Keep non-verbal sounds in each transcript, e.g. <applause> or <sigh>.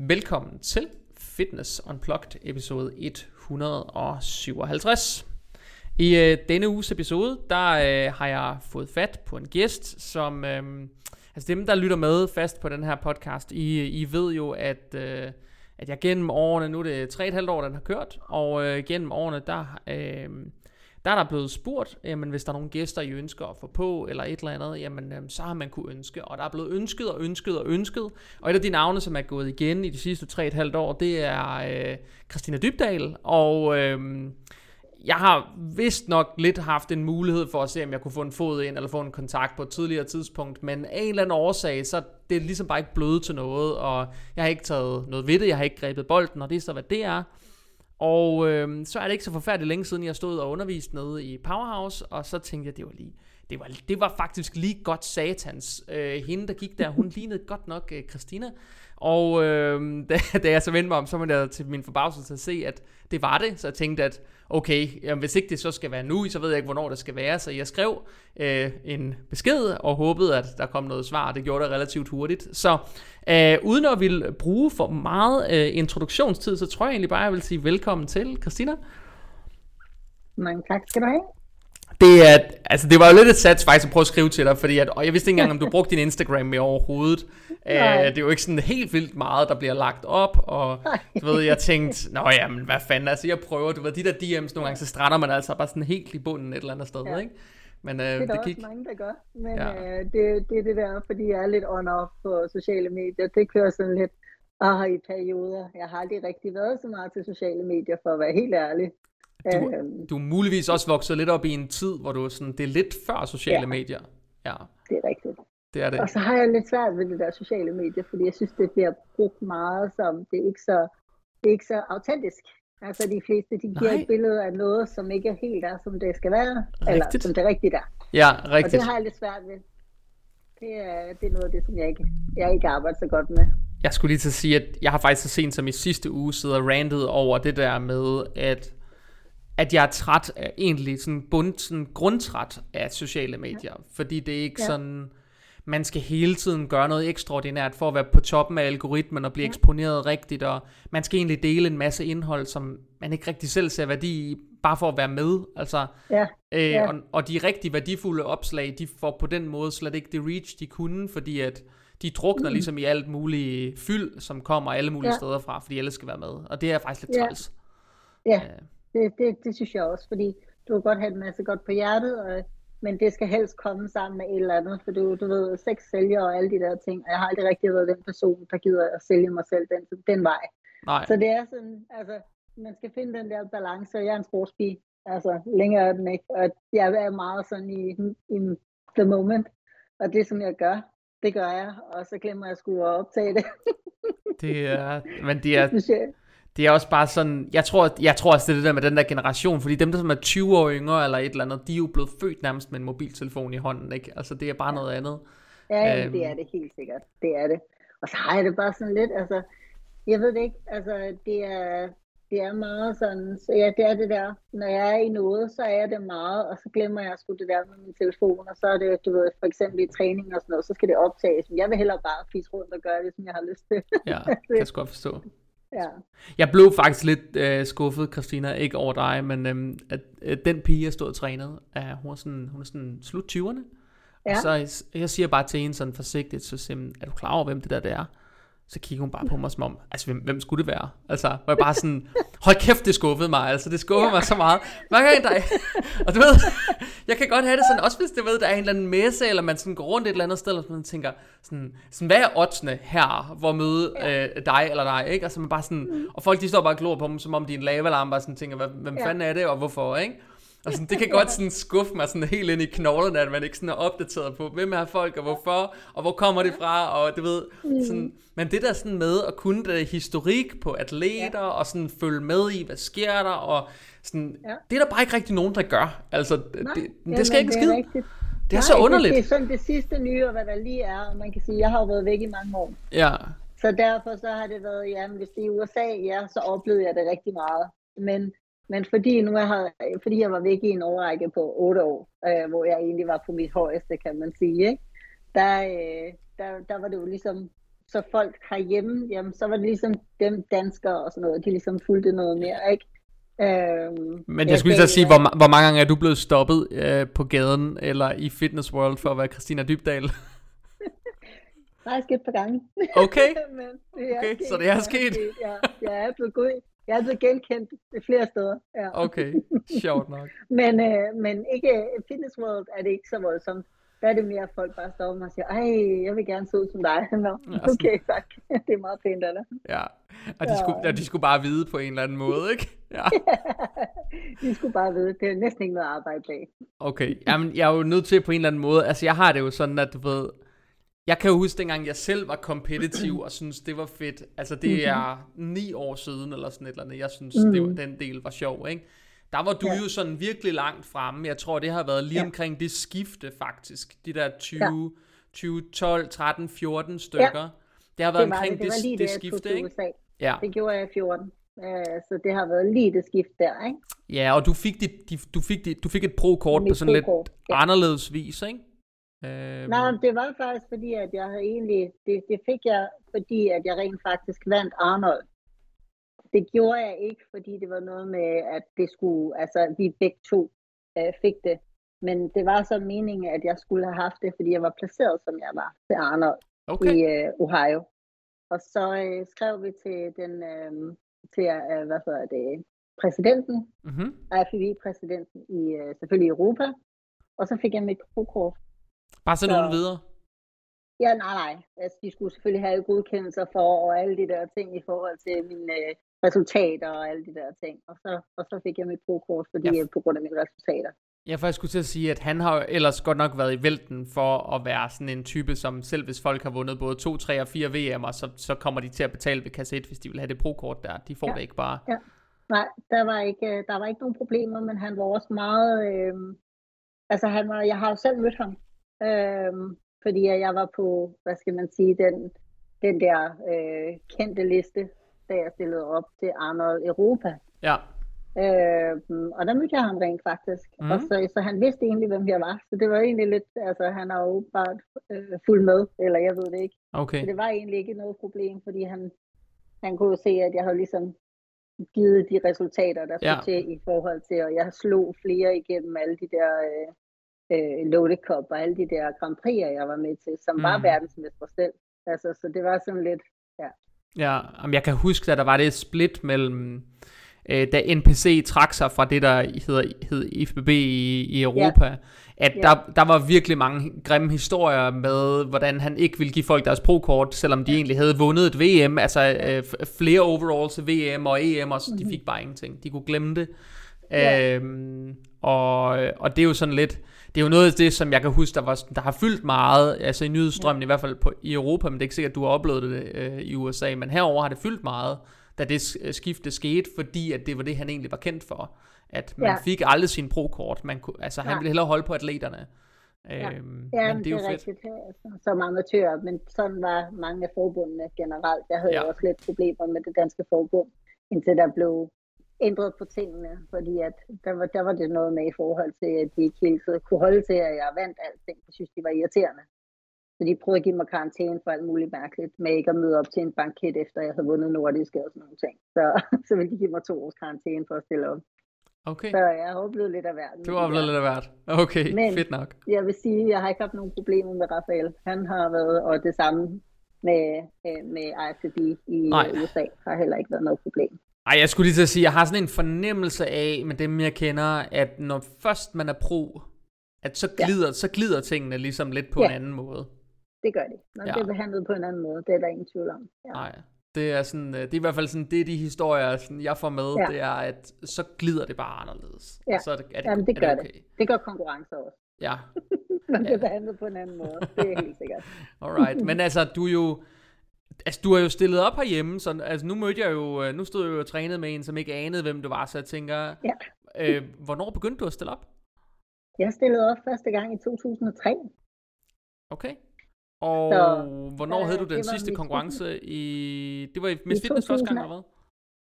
Velkommen til Fitness Unplugged episode 157. I øh, denne uges episode, der øh, har jeg fået fat på en gæst, som... Øh, altså dem, der lytter med fast på den her podcast, I, I ved jo, at... Øh, at jeg gennem årene, nu er det 3,5 år, den har kørt, og øh, gennem årene, der, øh, der er der blevet spurgt, jamen hvis der er nogle gæster, I ønsker at få på, eller et eller andet, jamen øh, så har man kunne ønske, og der er blevet ønsket og ønsket og ønsket, og et af de navne, som er gået igen i de sidste 3,5 år, det er øh, Christina Dybdal, og øh, jeg har vist nok lidt haft en mulighed for at se, om jeg kunne få en fod ind, eller få en kontakt på et tidligere tidspunkt, men af en eller anden årsag, så det er ligesom bare ikke blødt til noget, og jeg har ikke taget noget ved det, jeg har ikke grebet bolden, og det er så, hvad det er. Og øh, så er det ikke så forfærdeligt længe siden, jeg stod og underviste nede i Powerhouse, og så tænkte jeg, det var lige, det var, det var faktisk lige godt satans. Øh, hende, der gik der, hun <laughs> lignede godt nok øh, Christina. Og øh, <laughs> da, da jeg så vendte mig om, så må jeg til min forbavselse at se, at det var det. Så jeg tænkte, at okay, jamen, hvis ikke det så skal være nu, så ved jeg ikke, hvornår det skal være. Så jeg skrev øh, en besked og håbede, at der kom noget svar. Det gjorde det relativt hurtigt. Så øh, uden at ville bruge for meget øh, introduktionstid, så tror jeg egentlig bare, at jeg vil sige velkommen til Christina. Mange tak skal du have. Det, er, altså, det var jo lidt et sats faktisk at prøve at skrive til dig, fordi at, og jeg vidste ikke engang, om du <laughs> brugte din Instagram med overhovedet. Uh, det er jo ikke sådan helt vildt meget, der bliver lagt op, og du ved, jeg tænkte, nå jamen, hvad fanden, altså jeg prøver, du ved, de der DM's nogle gange, så strander man altså bare sådan helt i bunden et eller andet sted, ja. ikke? Men, uh, det er der det gik... også mange, der gør, men ja. uh, det, det er det der, fordi jeg er lidt on-off på sociale medier, det kører sådan lidt, ah, i perioder. Jeg har aldrig rigtig været så meget til sociale medier, for at være helt ærlig. Du, øhm, du er muligvis også vokset lidt op i en tid, hvor du sådan, det er lidt før sociale ja, medier. Ja, det er rigtigt. Det er det. Og så har jeg lidt svært ved det der sociale medier, fordi jeg synes, det bliver brugt meget som, det er ikke så, det er ikke så autentisk. Altså de fleste, de giver Nej. et billede af noget, som ikke er helt er, som det skal være, rigtigt. eller som det rigtigt er. Ja, rigtigt. Og det har jeg lidt svært ved. Det er, det er noget af det, som jeg ikke, jeg ikke arbejder så godt med. Jeg skulle lige til at sige, at jeg har faktisk så sent som i sidste uge siddet og randet over det der med, at at jeg er træt af egentlig sådan, bund, sådan grundtræt af sociale medier, ja. fordi det er ikke ja. sådan, man skal hele tiden gøre noget ekstraordinært for at være på toppen af algoritmen og blive ja. eksponeret rigtigt, og man skal egentlig dele en masse indhold, som man ikke rigtig selv ser værdi i, bare for at være med, altså, ja. Øh, ja. Og, og de rigtig værdifulde opslag, de får på den måde slet ikke det reach, de kunne, fordi at de drukner mm. ligesom i alt muligt fyld, som kommer alle mulige ja. steder fra, fordi alle skal være med, og det er faktisk lidt ja. træls. Ja. Øh. Det, det, det synes jeg også, fordi du kan godt have en masse godt på hjertet, og, men det skal helst komme sammen med et eller andet, for du, du ved, sex sælger og alle de der ting, og jeg har aldrig rigtig været den person, der gider at sælge mig selv den, den vej. Nej. Så det er sådan, altså, man skal finde den der balance, og jeg er en sportspige, altså længere er den ikke, og jeg er meget sådan i, i the moment, og det som jeg gør, det gør jeg, og så glemmer jeg at skulle optage det. det er, men det er, <laughs> det er også bare sådan, jeg tror, jeg tror også, det er det der med den der generation, fordi dem, der som er 20 år yngre eller et eller andet, de er jo blevet født nærmest med en mobiltelefon i hånden, ikke? Altså, det er bare noget andet. Ja, øhm. det er det helt sikkert. Det er det. Og så har jeg det bare sådan lidt, altså, jeg ved det ikke, altså, det er, det er meget sådan, så ja, det er det der, når jeg er i noget, så er det meget, og så glemmer jeg sgu det der med min telefon, og så er det, du ved, for eksempel i træning og sådan noget, så skal det optages, men jeg vil hellere bare fise rundt og gøre det, som jeg har lyst til. Ja, det <laughs> kan jeg godt forstå. Ja. Jeg blev faktisk lidt øh, skuffet, Christina, ikke over dig, men øh, at, at den pige, jeg stod og trænede, er, hun, er sådan, hun er sådan slut 20'erne. Ja. Og så jeg, jeg siger bare til hende sådan forsigtigt, så siger er du klar over, hvem det der det er? Så kigger hun bare på mig som om, altså hvem, hvem skulle det være? Altså, hvor jeg bare sådan, hold kæft, det skuffede mig, altså det skuffede ja. mig så meget. Hvad kan der? og du ved, jeg kan godt have det sådan, også hvis det ved, der er en eller anden messe, eller man sådan går rundt et eller andet sted, og man tænker, sådan, sådan hvad er oddsene her, hvor møde øh, dig eller dig, ikke? Altså man bare sådan, mm. og folk de står bare og glor på dem, som om de er en lavalarm, bare sådan tænker, hvem ja. fanden er det, og hvorfor, ikke? Og sådan, det kan godt sådan skuffe mig sådan helt ind i knoglerne, at man ikke sådan er opdateret på, hvem er folk, og hvorfor, og hvor kommer de fra, og det ved, mm. sådan, men det der sådan med at kunne det historik på atleter, og sådan følge med i, hvad sker der, og sådan, ja. det er der bare ikke rigtig nogen, der gør. Altså, Nej, det, det, det skal ikke ske. Det er Nej, så underligt. Det, det er sådan det sidste nye, og hvad der lige er, og man kan sige, jeg har jo været væk i mange år. Ja. Så derfor så har det været, ja, hvis det er i USA, ja, så oplevede jeg det rigtig meget. Men men fordi nu jeg har, fordi jeg var væk i en årrække på otte år, øh, hvor jeg egentlig var på mit højeste, kan man sige, ikke? Der, øh, der, der var det jo ligesom så folk herhjemme, jamen, så var det ligesom dem danskere og sådan noget, de ligesom fulgte noget mere, ikke? Øhm, Men jeg skulle lige så sige, hvor, hvor mange gange er du blevet stoppet øh, på gaden eller i Fitness World for at være Christina Dybdal? <laughs> Faktisk et par gange. Okay, <laughs> Men det er okay sket, så det er sket. Ja, jeg er blevet god. Jeg er blevet genkendt flere steder. Ja. Okay, sjovt nok. <laughs> men, øh, men ikke Fitness World er det ikke så voldsomt. Der er det mere, at folk bare står og siger, ej, jeg vil gerne se ud som dig. <laughs> Nå, okay, tak. <laughs> Det er meget pænt dig. Ja, og de, ja. skulle, og de skulle bare vide på en eller anden måde, ikke? Ja. de skulle bare vide, det er næsten ikke noget arbejde bag. Okay, jamen jeg er jo nødt til på en eller anden måde, altså jeg har det jo sådan, at du ved, jeg kan jo huske dengang jeg selv var kompetitiv og synes det var fedt. Altså det mhm. er ni år siden eller sådan et eller andet. Jeg synes mm. det var, den del var sjov, ikke? Der var du ja. jo sådan virkelig langt fremme. Jeg tror det har været lige ja. omkring det skifte faktisk. De der 20 ja. 20 12 13 14 stykker. Ja. Det har været det omkring det, det, det, det skifte, ikke? Ja. Det gjorde jeg i 14. Uh, så det har været lige det skift der, ikke? Ja, og du fik, dit, du fik, dit, du fik et pro-kort på sådan lidt ja. anderledes vis, ikke? Øh... Nej, det var faktisk fordi, at jeg havde egentlig, det, det fik jeg, fordi at jeg rent faktisk vandt Arnold. Det gjorde jeg ikke, fordi det var noget med, at det skulle, altså vi begge to øh, fik det. Men det var så meningen, at jeg skulle have haft det, fordi jeg var placeret, som jeg var, til Arnold okay. i øh, Ohio. Og så øh, skrev vi til den, øh, til, øh, hvad hedder det, præsidenten, mm-hmm. IFV-præsidenten i øh, selvfølgelig Europa. Og så fik jeg mit pro-kort Bare sådan så, videre? Ja, nej, nej. Altså, de skulle selvfølgelig have godkendelser for, og alle de der ting i forhold til mine øh, resultater og alle de der ting. Og så, og så fik jeg mit pro-kort, fordi ja. på grund af mine resultater. Jeg faktisk skulle til at sige, at han har ellers godt nok været i vælten for at være sådan en type, som selv hvis folk har vundet både 2, 3 og 4 VM'er, så, så kommer de til at betale ved kasse 1, hvis de vil have det pro-kort der. De får ja. det ikke bare. Ja. Nej, der var, ikke, der var ikke nogen problemer, men han var også meget... Øh, altså han var, jeg har jo selv mødt ham, Øhm, fordi jeg var på, hvad skal man sige, den, den der øh, kendte liste, da jeg stillede op til Arnold Europa. Ja. Øhm, og der mødte jeg ham rent faktisk. Mm. Og så, så han vidste egentlig, hvem jeg var. Så det var egentlig lidt, altså han har jo bare øh, fuldt med, eller jeg ved det ikke. Okay. Så det var egentlig ikke noget problem, fordi han, han kunne se, at jeg havde ligesom givet de resultater, der skulle ja. til i forhold til, og jeg slog flere igennem alle de der øh, øh, Lotte Cup og alle de der Grand Prix'er, jeg var med til, som mm. var verdensmester selv. Altså, så det var sådan lidt, ja. Ja, jeg kan huske, at der var det split mellem, øh, da NPC trak sig fra det, der hedder, hed IFBB i, i Europa, ja. at ja. Der, der var virkelig mange grimme historier med, hvordan han ikke ville give folk deres pro-kort, selvom de ja. egentlig havde vundet et VM, altså øh, flere overalls til VM og EM, og så mm-hmm. de fik bare ingenting. De kunne glemme det. Ja. Øhm, og, og det er jo sådan lidt, det er jo noget af det, som jeg kan huske, der, var, der har fyldt meget, altså i nyhedsstrømmen ja. i hvert fald på, i Europa, men det er ikke sikkert, at du har oplevet det øh, i USA, men herover har det fyldt meget, da det skifte skete, fordi at det var det, han egentlig var kendt for. At man ja. fik aldrig sin pro-kort. Man kunne, altså, han ja. ville hellere holde på atleterne. Ja, øhm, ja men det er, jo det er fedt. rigtigt. Altså, som amatør, men sådan var mange af forbundene generelt. Jeg havde ja. også lidt problemer med det danske forbund, indtil der blev ændret på tingene, fordi at der, var, der var det noget med i forhold til, at de ikke hele tiden kunne holde til, at jeg vandt alting. Jeg synes, de var irriterende. Så de prøvede at give mig karantæne for alt muligt mærkeligt, med ikke at møde op til en banket, efter jeg havde vundet nordisk og sådan nogle ting. Så, <laughs> så ville de give mig to års karantæne for at stille op. Okay. Så jeg har oplevet lidt af hvert. Du har oplevet lidt af hvert. Okay, Men fedt nok. jeg vil sige, jeg har ikke haft nogen problemer med Rafael. Han har været, og det samme med, øh, med IFBB i Nej. USA, har heller ikke været noget problem. Ej, jeg skulle lige til at sige, jeg har sådan en fornemmelse af, med dem jeg kender, at når først man er pro, at så glider, ja. så glider tingene ligesom lidt på ja. en anden måde. Det gør det. Man ja. bliver behandlet på en anden måde, det er der ingen tvivl om. Ja. Nej, det er, sådan, øh, det er i hvert fald sådan, det er de historier, sådan, jeg får med, ja. det er, at så glider det bare anderledes. Ja, så er det, er det, Jamen, det gør det, okay. det. Det gør konkurrence også. Ja. <laughs> Man bliver ja. behandlet på en anden måde, det er helt sikkert. <laughs> Alright, men altså, du er jo, Altså, du har jo stillet op herhjemme, så altså, nu mødte jeg jo, øh, nu stod jeg jo og trænede med en, som ikke anede, hvem du var, så jeg tænker, ja. øh, hvornår begyndte du at stille op? Jeg stillede op første gang i 2003. Okay. Og så, hvornår øh, havde du den sidste konkurrence fitness. i, det var i Miss Fitness 2000, første gang, eller hvad?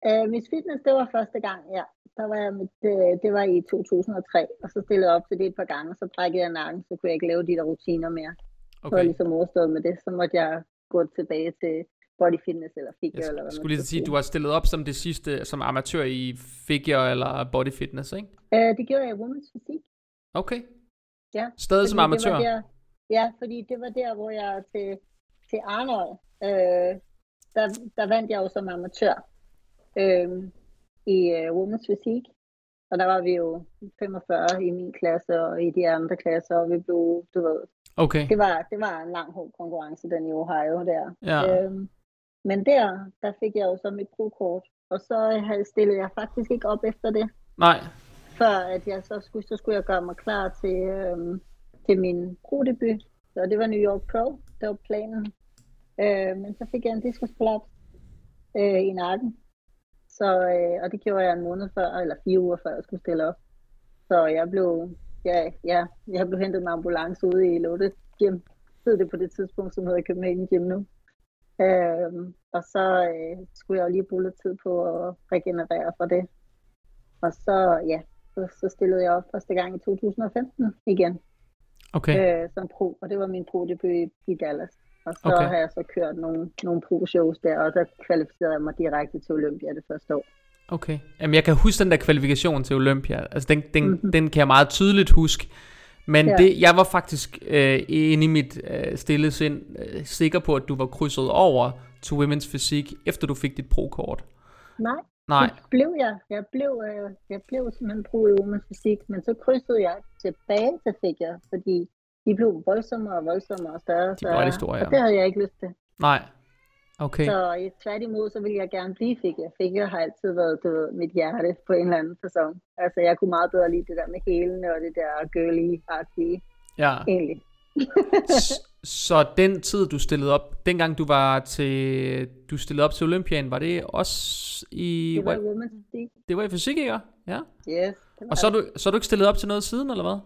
Uh, Miss Fitness, det var første gang, ja. Der var jeg med, det, det var i 2003, og så stillede jeg op til det et par gange, så brækkede jeg nakken, så kunne jeg ikke lave de der rutiner mere. Okay. Så var jeg ligesom overstået med det, så måtte jeg gå tilbage til body fitness eller figure. Jeg eller hvad skulle lige sige, at du har stillet op som det sidste, som amatør i figure eller body fitness, ikke? Uh, det gjorde jeg i Women's Fysik. Okay. Ja. Stadig som amatør? Der, ja, fordi det var der, hvor jeg til, til Arnold, øh, der, der vandt jeg jo som amatør øh, i øh, Women's Fysik. Og der var vi jo 45 i min klasse og i de andre klasser, og vi blev, du ved, Okay. det var, det var en lang hård konkurrence, den i Ohio der. Ja. Øhm, men der, der fik jeg jo så mit pro-kort, og så stillede jeg faktisk ikke op efter det, Nej. før at jeg så skulle, så skulle jeg gøre mig klar til, øhm, til min pro-debut. Så det var New York Pro, det var planen. Øh, men så fik jeg en diskusprolaps øh, i nakken. Så, øh, og det gjorde jeg en måned før, eller fire uger før jeg skulle stille op. Så jeg blev, ja, ja, jeg blev hentet med ambulance ude i Lotte Gym. Hed det på det tidspunkt, som hedder København Gym nu. Øhm, og så øh, skulle jeg jo lige bruge lidt tid på at regenerere for det. Og så, ja, så, så stillede jeg op første gang i 2015 igen Okay. øh, som pro, og det var min pro-debut i, i Dallas. Og så Okay. har jeg så kørt nogle, nogle pro-shows der, og så kvalificerede jeg mig direkte til Olympia det første år. Okay. Jamen, jeg kan huske den der kvalifikation til Olympia. Altså, den, den, Mhm. den kan jeg meget tydeligt huske. Men Ja. det, jeg var faktisk øh, inde i mit øh, stille sind øh, sikker på, at du var krydset over til Women's Fysik, efter du fik dit pro-kort. Nej, Nej. det blev jeg. Jeg blev, øh, jeg blev simpelthen pro i Women's Fysik, men så krydsede jeg tilbage til figure, fordi de blev voldsommere og voldsommere og større. De blev store, ja. Og det havde jeg ikke lyst til. Nej. Okay. Så i tværtimod, så ville jeg gerne blive figure. Figure har altid været du ved, mit hjerte på en eller anden fasong. Altså, jeg kunne meget bedre lide det der med hælene og det der girly-agtige, Ja. egentlig. Så den tid, du stillede op, dengang du var til, du stillede op til Olympiaden, var det også i, Det var var, Women's Fysik. det var i fysik, ikke? Ja. Yes. Og så er, du, så er du ikke stillet op til noget siden, eller hvad?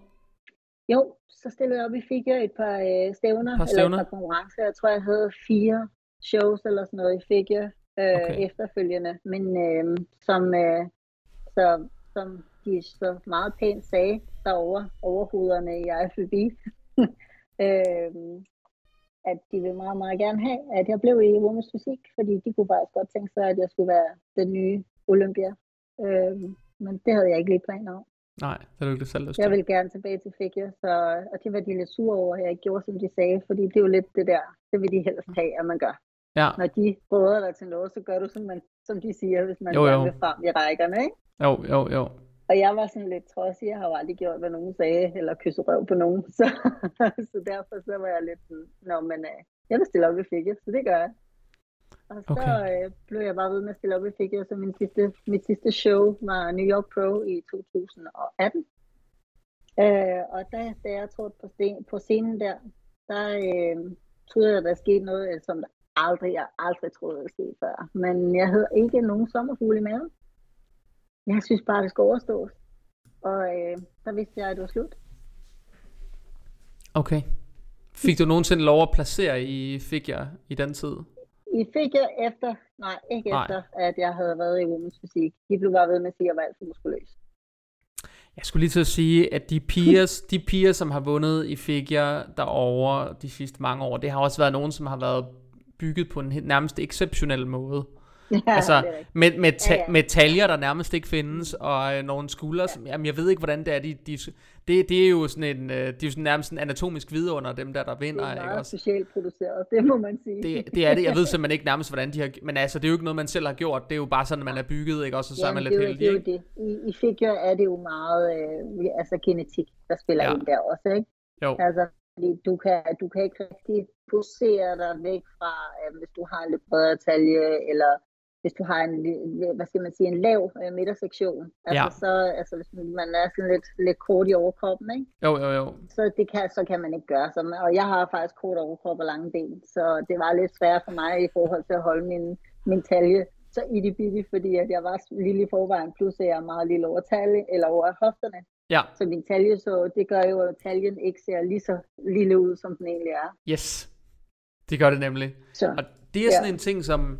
Jo, så stillede jeg op i figure et par øh, stævner, Par eller stævner. et par konkurrencer. Jeg tror, jeg havde fire shows eller sådan noget i figure øh, Okay. efterfølgende. Men øh, som, øh, så, som de så meget pænt sagde derovre, overhovederne i IFBB, <laughs> øh, at de ville meget, meget gerne have, at jeg blev i Women's Fysik, fordi de kunne faktisk godt tænke sig, at jeg skulle være den nye Olympia. Øh, men det havde jeg ikke lige planer om. Nej, det er du ikke selv lyst Jeg til. vil gerne tilbage til figure, så, og det var de lidt sure over, at jeg ikke gjorde, som de sagde, fordi det er jo lidt det der, det vil de helst have, at man gør. Ja, Når de råder dig til noget, så gør du, som, man, som de siger, hvis man Jo, jo. vil frem i rækkerne, ikke? jo, jo, jo. Og jeg var sådan lidt trodsig, jeg har jo aldrig gjort, hvad nogen sagde, eller kysset røv på nogen, <laughs> så, så derfor så var jeg lidt sådan, nå, men øh, jeg vil stille op i figure, så det gør jeg. Og så Okay. øh, blev jeg bare ved med at stille op i figure, så min sidste, mit sidste show var New York Pro i 2018. Øh, og da, da jeg trådte på, sten, på scenen der, der øh, troede jeg, der skete noget, som der aldrig, jeg aldrig troede, der skete før. Men jeg havde ikke nogen sommerfugle i maven. Jeg synes bare, det skulle overstås. Og øh, der vidste jeg, at det var slut. Okay. Fik du nogensinde lov at placere i figure i den tid? I fik jeg efter, nej, ikke Nej. efter, at jeg havde været i Women's Fysik. De blev bare ved med at sige, at jeg var alt for muskuløs. Jeg skulle lige til at sige, at de piger, de piger, som har vundet i figure derovre de sidste mange år, det har også været nogen, som har været bygget på en nærmest exceptionel måde. Ja, altså, det er med, med, ta- Ja, ja. med taljer, der nærmest ikke findes, og øh, nogle skuldre, ja. som, jamen jeg ved ikke, hvordan det er, de, de, det, det er jo sådan en, øh, det er jo sådan nærmest en anatomisk vidunder, dem der, der det vinder, er ikke meget også? socialt produceret, det må man sige. Det, det er det, jeg ved <laughs> simpelthen ikke nærmest, hvordan de har, men altså, det er jo ikke noget, man selv har gjort, det er jo bare sådan, man er bygget, ikke også, og så er man Jamen, lidt det, er jo- det heldig, er jo ikke? det. I, I figure er det jo meget øh, altså genetik, der spiller ja. ind der også, ikke? Jo, Altså, fordi du kan, du kan ikke rigtig posere dig væk fra, øh, hvis du har en lidt bredere talje, eller hvis du har en, li- hvad skal man sige, en lav øh, midtersektion. Altså, Ja. så, altså, hvis man er sådan lidt, lidt kort i overkroppen, ikke? jo, jo, jo. så det kan, så kan man ikke gøre så Og jeg har faktisk kort overkrop og lange ben, så det var lidt svært for mig i forhold til at holde min, min talje så itty bitty, fordi at jeg var lille i forvejen, plus at jeg er meget lille over talje, eller over hofterne. Ja, Så min talje, så det gør jo, at taljen ikke ser lige så lille ud, som den egentlig er. yes. Det gør det nemlig. Så Og det er sådan Ja. en ting, som...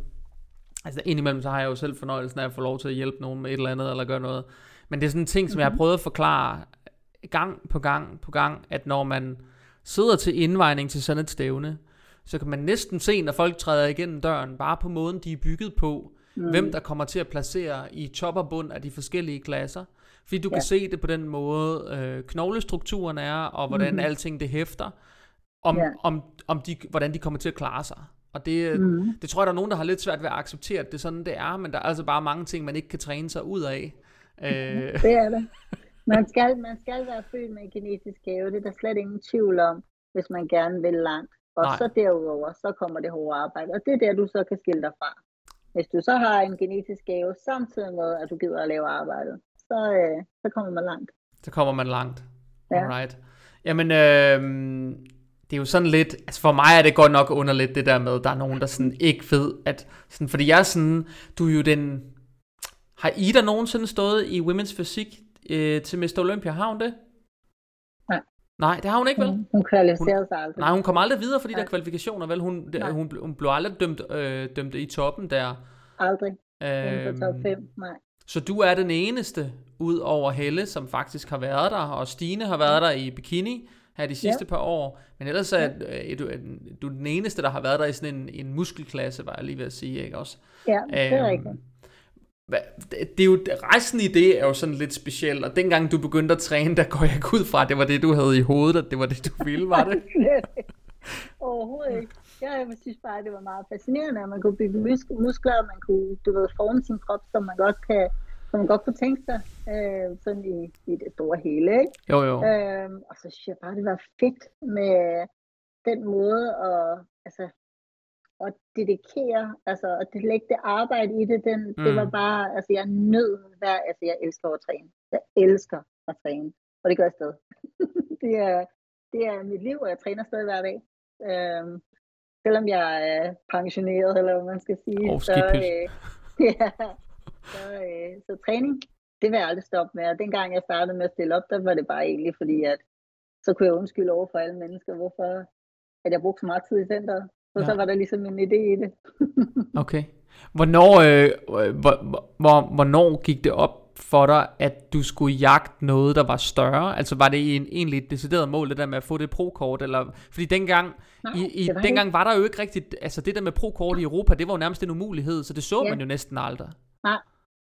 Altså indimellem, så har jeg jo selv fornøjelsen af at få lov til at hjælpe nogen med et eller andet, eller gøre noget. Men det er sådan en ting, som jeg har Mhm. prøvet at forklare gang på gang på gang, at når man sidder til indvejning til sådan et stævne, så kan man næsten se, når folk træder igennem døren, bare på måden, de er bygget på, mm. hvem der kommer til at placere i top og bund af de forskellige klasser. Fordi du ja. kan se det på den måde, øh, knoglestrukturen er, og hvordan mm. alting det hæfter, om, ja. om, om de, hvordan de kommer til at klare sig. Og det, mm. det tror jeg, der er nogen, der har lidt svært ved at acceptere, at det er sådan, det er, men der er altså bare mange ting, man ikke kan træne sig ud af. Øh. Det er det. Man skal, man skal være født med en genetisk gave, det er der slet ingen tvivl om, hvis man gerne vil langt. Og Nej. så derudover, så kommer det hårde arbejde, og det er der, du så kan skille dig fra. Hvis du så har en genetisk gave, samtidig med, at du gider at lave arbejdet, så, øh, så kommer man langt. Så kommer man langt. Ja. Alright. Jamen, øh, det er jo sådan lidt, altså for mig er det godt nok underligt det der med, at der er nogen, der sådan ikke ved, at sådan, fordi jeg er sådan, du er jo den, har Ida nogensinde stået i Women's Fysik øh, til Mr. Olympia, har hun det? Nej. Nej, det har hun ikke, vel? Hun, hun kvalificerede sig aldrig. Nej, hun kom aldrig videre for de der kvalifikationer, vel? Hun, hun, hun, hun blev aldrig dømt, øh, dømt i toppen der. Aldrig. Øhm, top 5, nej. Så du er den eneste, ud over Helle, som faktisk har været der, og Stine har været der i bikini her de sidste ja. par år. Men ellers er, ja. du, du er den eneste, der har været der i sådan en, en muskelklasse, var jeg lige ved at sige, ikke også? Ja, det er øhm, rigtigt. Det er jo, resten i det er jo sådan lidt speciel, og dengang du begyndte at træne, der går jeg ud fra, at det var det, du havde i hovedet, at det var det, du ville, var det? <laughs> Overhovedet ikke. Jeg synes bare, det var meget fascinerende, at man kunne bygge mus- muskler, og man kunne, du ved, forme sin krop, som man godt kan, som man godt kunne tænke sig, øh, sådan i, i det store hele, ikke? Jo, jo. Øh, og så synes jeg bare, det var fedt med den måde, at, altså, at dedikere, altså at lægge det arbejde i det, den, mm. det var mm. bare, altså jeg nød hver, altså jeg elsker at træne. Jeg elsker at træne, og det gør jeg stadig. <laughs> det, er, det er mit liv, og jeg træner stadig hver dag. Øhm, selvom jeg er pensioneret, eller hvad man skal sige. Oh, så, øh, <laughs> ja, så, øh, så træning, det vil jeg aldrig stoppe med. Og dengang jeg startede med at stille op, der var det bare egentlig fordi, at så kunne jeg undskylde over for alle mennesker, hvorfor at jeg brugte så meget tid i centret. Så, ja. så var der ligesom en idé i det. <laughs> okay. Hvornår, øh, hvor, hvor, hvornår gik det op for dig, at du skulle jagte noget, der var større? Altså var det en, egentlig et decideret mål, det der med at få det pro-kort? Eller, fordi dengang, Nej, i, i, var dengang var der jo ikke rigtigt, altså det der med pro-kort i Europa, det var jo nærmest en umulighed, så det så ja. man jo næsten aldrig. Nej,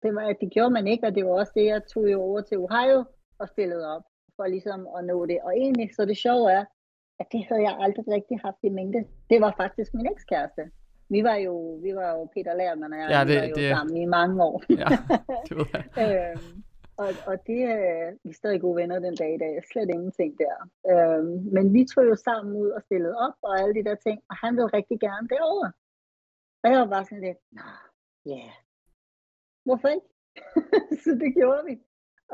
det, var, det gjorde man ikke, og det var også det, jeg tog jo over til Ohio og stillede op for ligesom at nå det. Og egentlig, så det sjove er, at det havde jeg aldrig rigtig haft i mængde. Det var faktisk min ekskæreste. Vi var jo, vi var jo Peter Lærman og jeg, ja, det, vi var jo det... sammen i mange år. <laughs> Ja, det var <laughs> øhm, og, og det, øh, vi er stadig gode venner den dag i dag. Slet ingenting der. Øhm, men vi tog jo sammen ud og stillede op og alle de der ting, og han ville rigtig gerne derover. Og jeg var bare sådan lidt, ja, yeah. hvorfor ikke? <laughs> så det gjorde vi.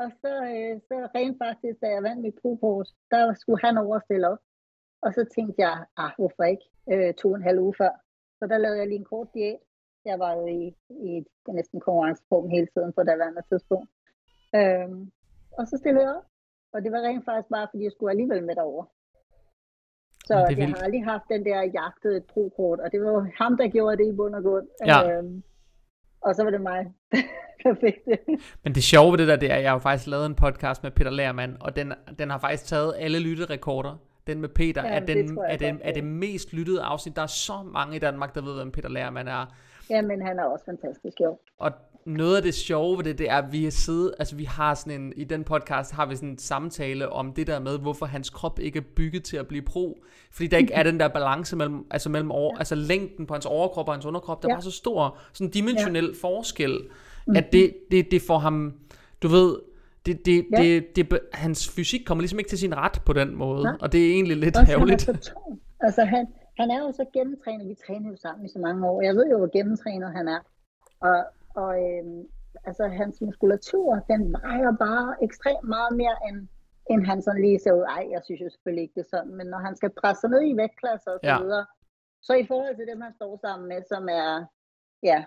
Og så, øh, så rent faktisk, da jeg vandt mit Proport, der skulle han over og stille op. Og så tænkte jeg, ah, hvorfor ikke? Øh, to og en halv uge før. Så der lavede jeg lige en kort diæt. Jeg var jo i, i næsten konkurrenceform hele tiden på daværende tidspunkt. Øhm, og så stillede jeg op. Og det var rent faktisk bare, fordi jeg skulle alligevel med derover. Så ja, jeg har aldrig haft den der jagtet et pro-kort, og det var ham, der gjorde det i bund og grund. Ja. Øhm, og så var det mig, <laughs> der fik det. Men det sjove ved det der, det er, at jeg har faktisk lavet en podcast med Peter Lærmann, og den, den har faktisk taget alle lytterekorder. Den med Peter ja, er, den, er, den, er det mest lyttede afsnit. Der er så mange i Danmark, der ved, hvem Peter Lærmann er. Ja, men han er også fantastisk, jo. Og noget af det sjove ved det, det er, at vi har siddet, altså vi har sådan en, i den podcast har vi sådan en samtale om det der med, hvorfor hans krop ikke er bygget til at blive pro. Fordi der ikke er <laughs> den der balance mellem, altså mellem over, ja. altså længden på hans overkrop og hans underkrop, der ja. var så stor, sådan dimensionel ja. forskel, at mhm. det, det, det får ham, du ved, det, det, ja. det, det, hans fysik kommer ligesom ikke til sin ret på den måde, ja. og det er egentlig lidt ærgerligt. Altså han, han er jo så gennemtrænet, vi træner jo sammen i så mange år, jeg ved jo, hvor gennemtrænet han er, og, og øhm, altså hans muskulatur, den vejer bare ekstremt meget mere end, end han sådan lige ser ud. Ej, jeg synes jo selvfølgelig ikke det er sådan, men når han skal presse sig ned i vægtklasser og så ja. videre, så i forhold til dem, han står sammen med, som er ja,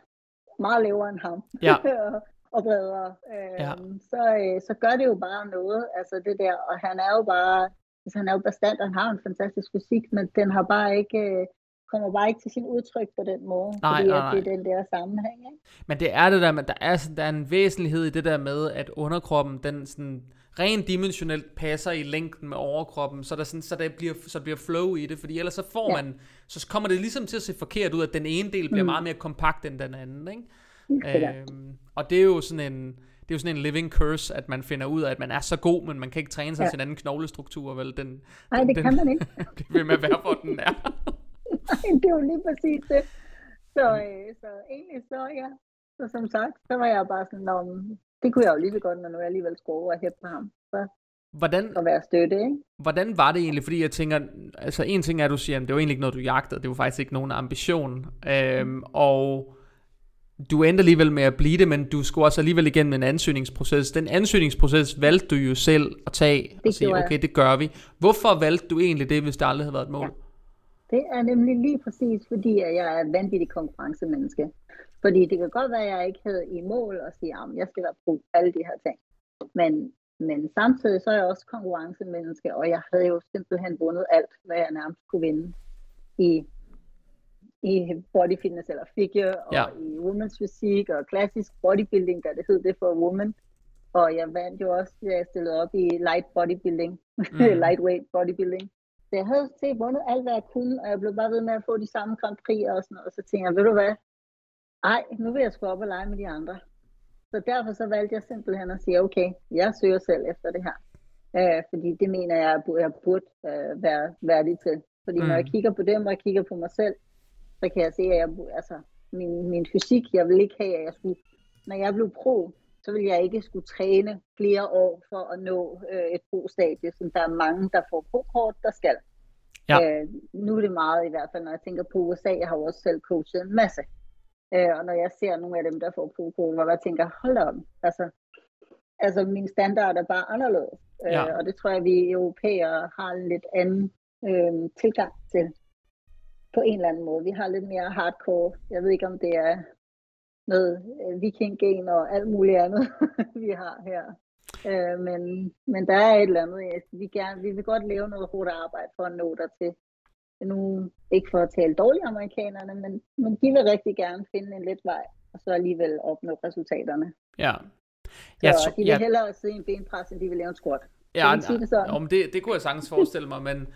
meget lavere end ham, ja. <laughs> og bredere, øh, ja. så, øh, så gør det jo bare noget, altså det der, og han er jo bare, altså han er jo bestand, han har en fantastisk fysik, men den har bare ikke øh, kommer bare ikke til sin udtryk på den måde, Nej, fordi nej, at det nej. er den der sammenhæng. Ikke? Men det er det der, men der er, sådan- der er en væsentlighed i det der med, at underkroppen, den sådan rent dimensionelt passer i længden med overkroppen, så der, sådan, så der bliver, så bliver flow i det, fordi ellers så får Ja. man, så kommer det ligesom til at se forkert ud, at den ene del bliver Mm. meget mere kompakt end den anden, ikke? <laughs> Øhm, og det er jo sådan en, det er jo sådan en living curse, at man finder ud af, at man er så god, men man kan ikke træne sig Ja. til en anden knoglestruktur, vel? Den, Nej, det den, kan man ikke. <laughs> det vil med være, hvor den er. <laughs> Nej, det er jo lige præcis det. Så, øh, så egentlig så, ja. Så som sagt, så var jeg bare sådan, men det kunne jeg jo lige så godt, når nu jeg alligevel skulle over og hæppe på ham. Så Hvordan, at være støtte, ikke? Hvordan var det egentlig? Fordi jeg tænker, altså en ting er, at du siger, at det var egentlig ikke noget, du jagtede. Det var faktisk ikke nogen ambition. Øhm, og du endte alligevel med at blive det, men du skulle også alligevel igennem en ansøgningsproces. Den ansøgningsproces valgte du jo selv at tage og Det sige, gjorde jeg. okay, det gør vi. Hvorfor valgte du egentlig det, hvis det aldrig havde været et mål? Det er nemlig lige præcis, fordi jeg er et vanvittigt konkurrencemenneske. Fordi det kan godt være, at jeg ikke havde i mål at sige, at jeg skal være pro alle de her ting. Men, men samtidig så er jeg også konkurrencemenneske, og jeg havde jo simpelthen vundet alt, hvad jeg nærmest kunne vinde i, i body fitness eller figure, og Ja. i women's fysik og klassisk bodybuilding, da det hed det for women. Og jeg vandt jo også, da jeg stillede op i light bodybuilding, <laughs> Mm. lightweight bodybuilding. Så jeg havde set vundet alt, hvad jeg kunne, og jeg blev bare ved med at få de samme Grand Prix og sådan noget. Og så tænkte jeg, ved du hvad? Ej, nu vil jeg sgu op og lege med de andre. Så derfor så valgte jeg simpelthen at sige, okay, jeg søger selv efter det her. Øh, fordi det mener jeg, at jeg burde øh, være værdig til. Fordi mm. når jeg Mm. kigger på dem, og jeg kigger på mig selv, så kan jeg se, at jeg, altså, min, min fysik, jeg vil ikke have, at jeg skulle, når jeg blev pro, så vil jeg ikke skulle træne flere år for at nå øh, et pro-stadie, som der er mange, der får pro-kort, der skal. Ja. Øh, nu er det meget i hvert fald, når jeg tænker på USA, jeg har jo også selv coachet en masse. Øh, og når jeg ser nogle af dem, der får pro-kort, hvor jeg tænker, hold op, altså, altså min standard er bare anderledes. Ja. Øh, og det tror jeg, vi europæere har en lidt anden øh, tilgang til på en eller anden måde. Vi har lidt mere hardcore. Jeg ved ikke, om det er noget øh, vikinggen og alt muligt andet, <laughs> vi har her. Øh, men, men der er et eller andet. Vi, gerne, vi vil godt lave noget hårdt arbejde for at nå dertil. Nu, ikke for at tale dårligt amerikanerne, men, men de vil rigtig gerne finde en let vej, og så alligevel opnå resultaterne. Ja. Så Jeg, de tr- vil jeg, hellere sidde i en benpres, end de vil lave en squat. Ja, sige det det, det kunne jeg sagtens forestille mig, men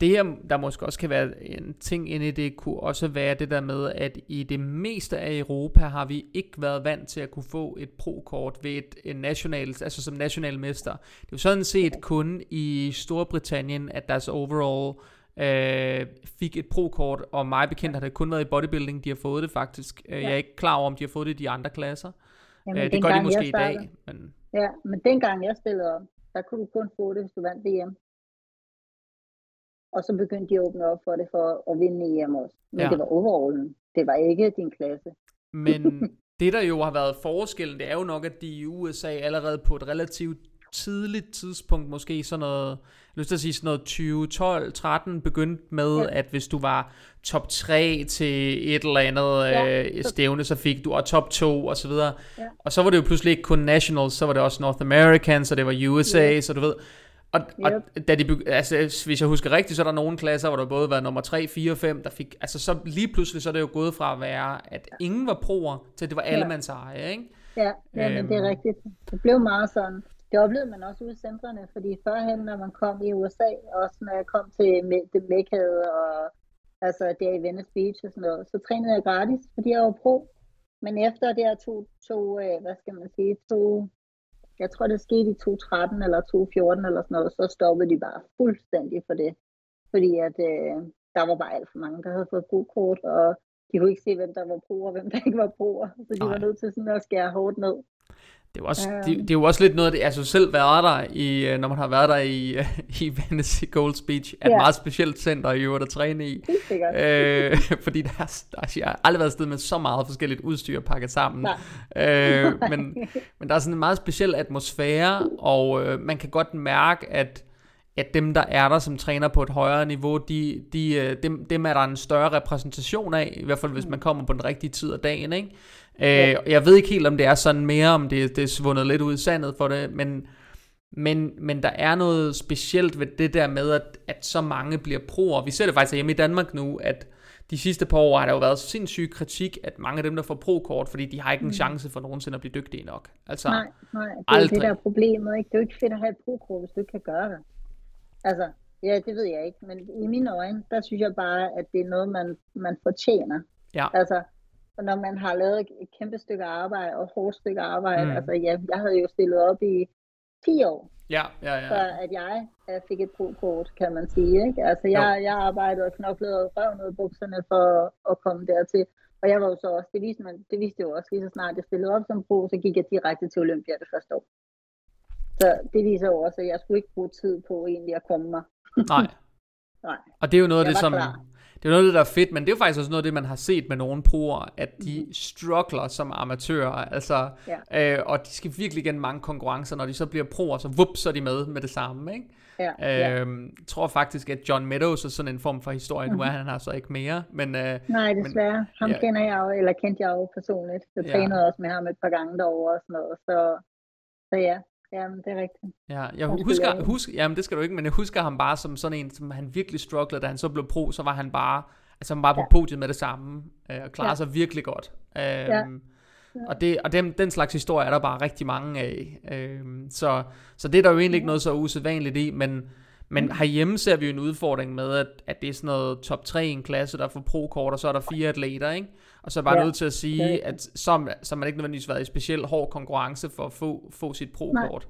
det her, der måske også kan være en ting inde i det, kunne også være det der med, at i det meste af Europa har vi ikke været vant til at kunne få et pro-kort ved et, en national, altså som national mester. Det er jo sådan set kun i Storbritannien, at deres overall øh, fik et pro-kort, og mig bekendt har det kun været i bodybuilding, de har fået det faktisk. Ja. Jeg er ikke klar over, om de har fået det i de andre klasser. Jamen, Øh, det gør de måske i dag, men Ja, men dengang jeg stillede op, der kunne du kun få det, hvis du vandt VM. Og så begyndte de at åbne op for det for at vinde EM også. Men Ja. ja. det var overallen. Det var ikke din klasse. Men <laughs> det der jo har været forskellen, det er jo nok, at de i USA allerede på et relativt tidligt tidspunkt, måske sådan noget, lyst til at sige sådan noget 2012, 13, begyndte med, ja. Ja. at hvis du var top 3 til et eller andet ja, Ja, øh, så- stævne, så fik du, og top 2 og så videre. Ja. Og så var det jo pludselig ikke kun nationals, så var det også North American, så det var USA, så du ved. Og, og da de, altså, hvis jeg husker rigtigt, så er der nogle klasser, hvor der både var nummer 3, 4, 5, der fik, altså så lige pludselig, så er det jo gået fra at være, at ingen var proer, til at det var alle Ja. mands eje, ikke? Ja, ja men det Øhm. er rigtigt. Det blev meget sådan. Det oplevede man også ude i centrene, fordi førhen, når man kom i USA, også når jeg kom til det Mekade og altså der i Venice Beach og sådan noget, så trænede jeg gratis, fordi jeg var pro. Men efter det her to, to øh, hvad skal man sige, to, jeg tror det skete i 2013 eller 2014 eller sådan noget, så stoppede de bare fuldstændig for det. Fordi at øh, der var bare alt for mange, der havde fået pro-kort, og de kunne ikke se, hvem der var pro og hvem der ikke var pro, så de Nej. var nødt til sådan at skære hårdt ned. Det er, jo også, Øhm. det, det er jo også lidt noget af det, altså selv været der, i, øh, når man har været der i, i Venice Gold Speech, er et Ja. meget specielt center i øvrigt at træne i. Øh, fordi der er, der er, jeg har aldrig været et sted med så meget forskelligt udstyr pakket sammen. Nej. Øh, men, <laughs> men der er sådan en meget speciel atmosfære, og øh, man kan godt mærke, at, at dem, der er der, som træner på et højere niveau, de, de, øh, dem, dem er der en større repræsentation af, i hvert fald hvis man kommer på den rigtige tid af dagen. Ikke? Øh. Jeg ved ikke helt, om det er sådan mere, om det, det er svundet lidt ud i sandet for det, men Men, men der er noget specielt ved det der med, at, at så mange bliver proer. Vi ser det faktisk hjemme i Danmark nu, at de sidste par år har der jo været sindssyg kritik, at mange af dem, der får pro-kort, fordi de har ikke en mm. chance for nogensinde at blive dygtige nok. Altså, nej, nej, det er aldrig. det der er problemet. Ikke? Det er jo ikke fedt at have et pro-kort, hvis du ikke kan gøre det. Altså, ja, det ved jeg ikke, men i mine øjne, der synes jeg bare, at det er noget, man, man fortjener. Ja. Altså, når man har lavet et kæmpe stykke arbejde, og hårdt stykke arbejde, mm. altså ja, jeg havde jo stillet op i 10 år, ja, ja, ja. før at jeg fik et pro-kort, kan man sige. Ikke? Altså jeg, jeg arbejdede og knoklede røven ud af bukserne for at komme dertil. Og jeg var jo så også, det viste, man, det viste jo også lige så snart jeg stillede op som pro, så gik jeg direkte til Olympia det første år. Så det viser jo også, at jeg skulle ikke bruge tid på egentlig at komme mig. <laughs> Nej. Nej. Og det er jo noget af det, som, klar det er noget af det, der er fedt, men det er jo faktisk også noget af det, man har set med nogle proer, at de mm-hmm. struggler som amatører, altså, ja. øh, og de skal virkelig igen mange konkurrencer, når de så bliver proer, så vup, så er de med med det samme, ikke? Ja, øh, Jeg tror faktisk, at John Meadows er sådan en form for historie, mm-hmm. nu er han her så ikke mere, men... Øh, Nej, desværre. Men, ham ja. kender jeg jo, eller kendte jeg jo personligt. Jeg ja. trænede også med ham et par gange derovre og sådan noget, så, så ja, Jamen, det er rigtigt. Ja, jeg husker, husk, jamen det skal du ikke, men jeg husker ham bare som sådan en, som han virkelig strugglede, da han så blev pro, så var han bare, altså han bare ja. på podiet med det samme, øh, og klarede ja. sig virkelig godt. Øhm, ja. Og, det, og den, den slags historie er der bare rigtig mange af. Øhm, så, så det er der jo egentlig ikke noget så usædvanligt i, men, men herhjemme ser vi jo en udfordring med, at, at det er sådan noget top 3 i en klasse, der får pro-kort, og så er der fire atleter, ikke? Og så er jeg bare ja. nødt til at sige, okay. at så, så man ikke nødvendigvis været i specielt hård konkurrence for at få, få sit pro-kort.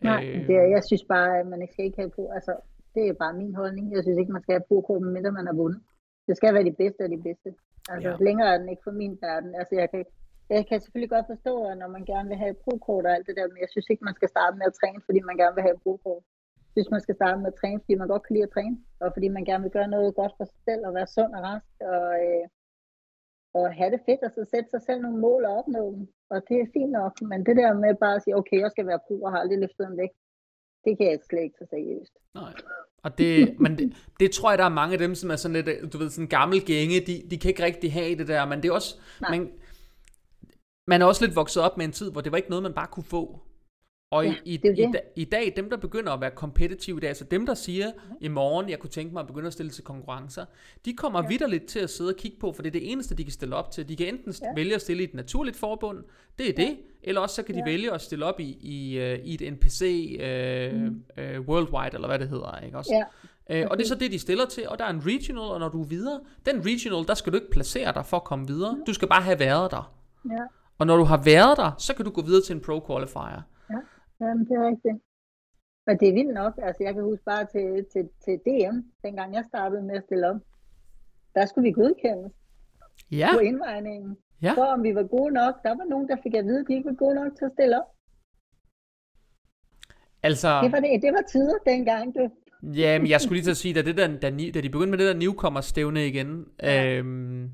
Nej, Nej øh, det er, jeg synes bare, at man skal ikke have pro, altså det er bare min holdning. Jeg synes ikke, man skal have pro-kort, medmindre man har vundet. Det skal være de bedste af de bedste. Altså ja. længere er den ikke for min verden. Altså jeg kan, jeg kan selvfølgelig godt forstå, at når man gerne vil have et pro-kort og alt det der, men jeg synes ikke, man skal starte med at træne, fordi man gerne vil have et pro-kort. Jeg synes, man skal starte med at træne, fordi man godt kan lide at træne, og fordi man gerne vil gøre noget godt for sig selv og være sund og rask, og, øh, og have det fedt, og så sætte sig selv nogle mål og opnå dem. Og det er fint nok, men det der med bare at sige, okay, jeg skal være pro og har aldrig løftet en vægt, det kan jeg slet ikke så seriøst. Nej. Og det, men det, det, tror jeg, der er mange af dem, som er sådan lidt, du ved, sådan gammel gænge, de, de kan ikke rigtig have det der, men det er også, man, man er også lidt vokset op med en tid, hvor det var ikke noget, man bare kunne få. Og ja, i, i, i, i dag, dem der begynder at være kompetitive i dag, altså dem der siger, i morgen, jeg kunne tænke mig at begynde at stille til konkurrencer, de kommer ja. vidderligt til at sidde og kigge på, for det er det eneste, de kan stille op til. De kan enten ja. vælge at stille i et naturligt forbund, det er ja. det, eller også så kan de ja. vælge at stille op i, i, uh, i et NPC uh, mm. uh, Worldwide, eller hvad det hedder, ikke også? Ja. Uh, og det er så det, de stiller til, og der er en regional, og når du er videre, den regional, der skal du ikke placere dig for at komme videre. Du skal bare have været der. Ja. Og når du har været der, så kan du gå videre til en pro qualifier. Jamen, det er rigtigt. Men det er vildt nok. Altså, jeg kan huske bare til, til, til DM, dengang jeg startede med at stille op. Der skulle vi godkendes ja. på indvejningen. Ja. For om vi var gode nok. Der var nogen, der fik at vide, at de ikke var gode nok til at stille op. Altså... Det var, det, det var tider dengang, du. Ja, men jeg skulle lige til at sige, da, det der, da, da de begyndte med det der newcomer-stævne igen, ja. øhm,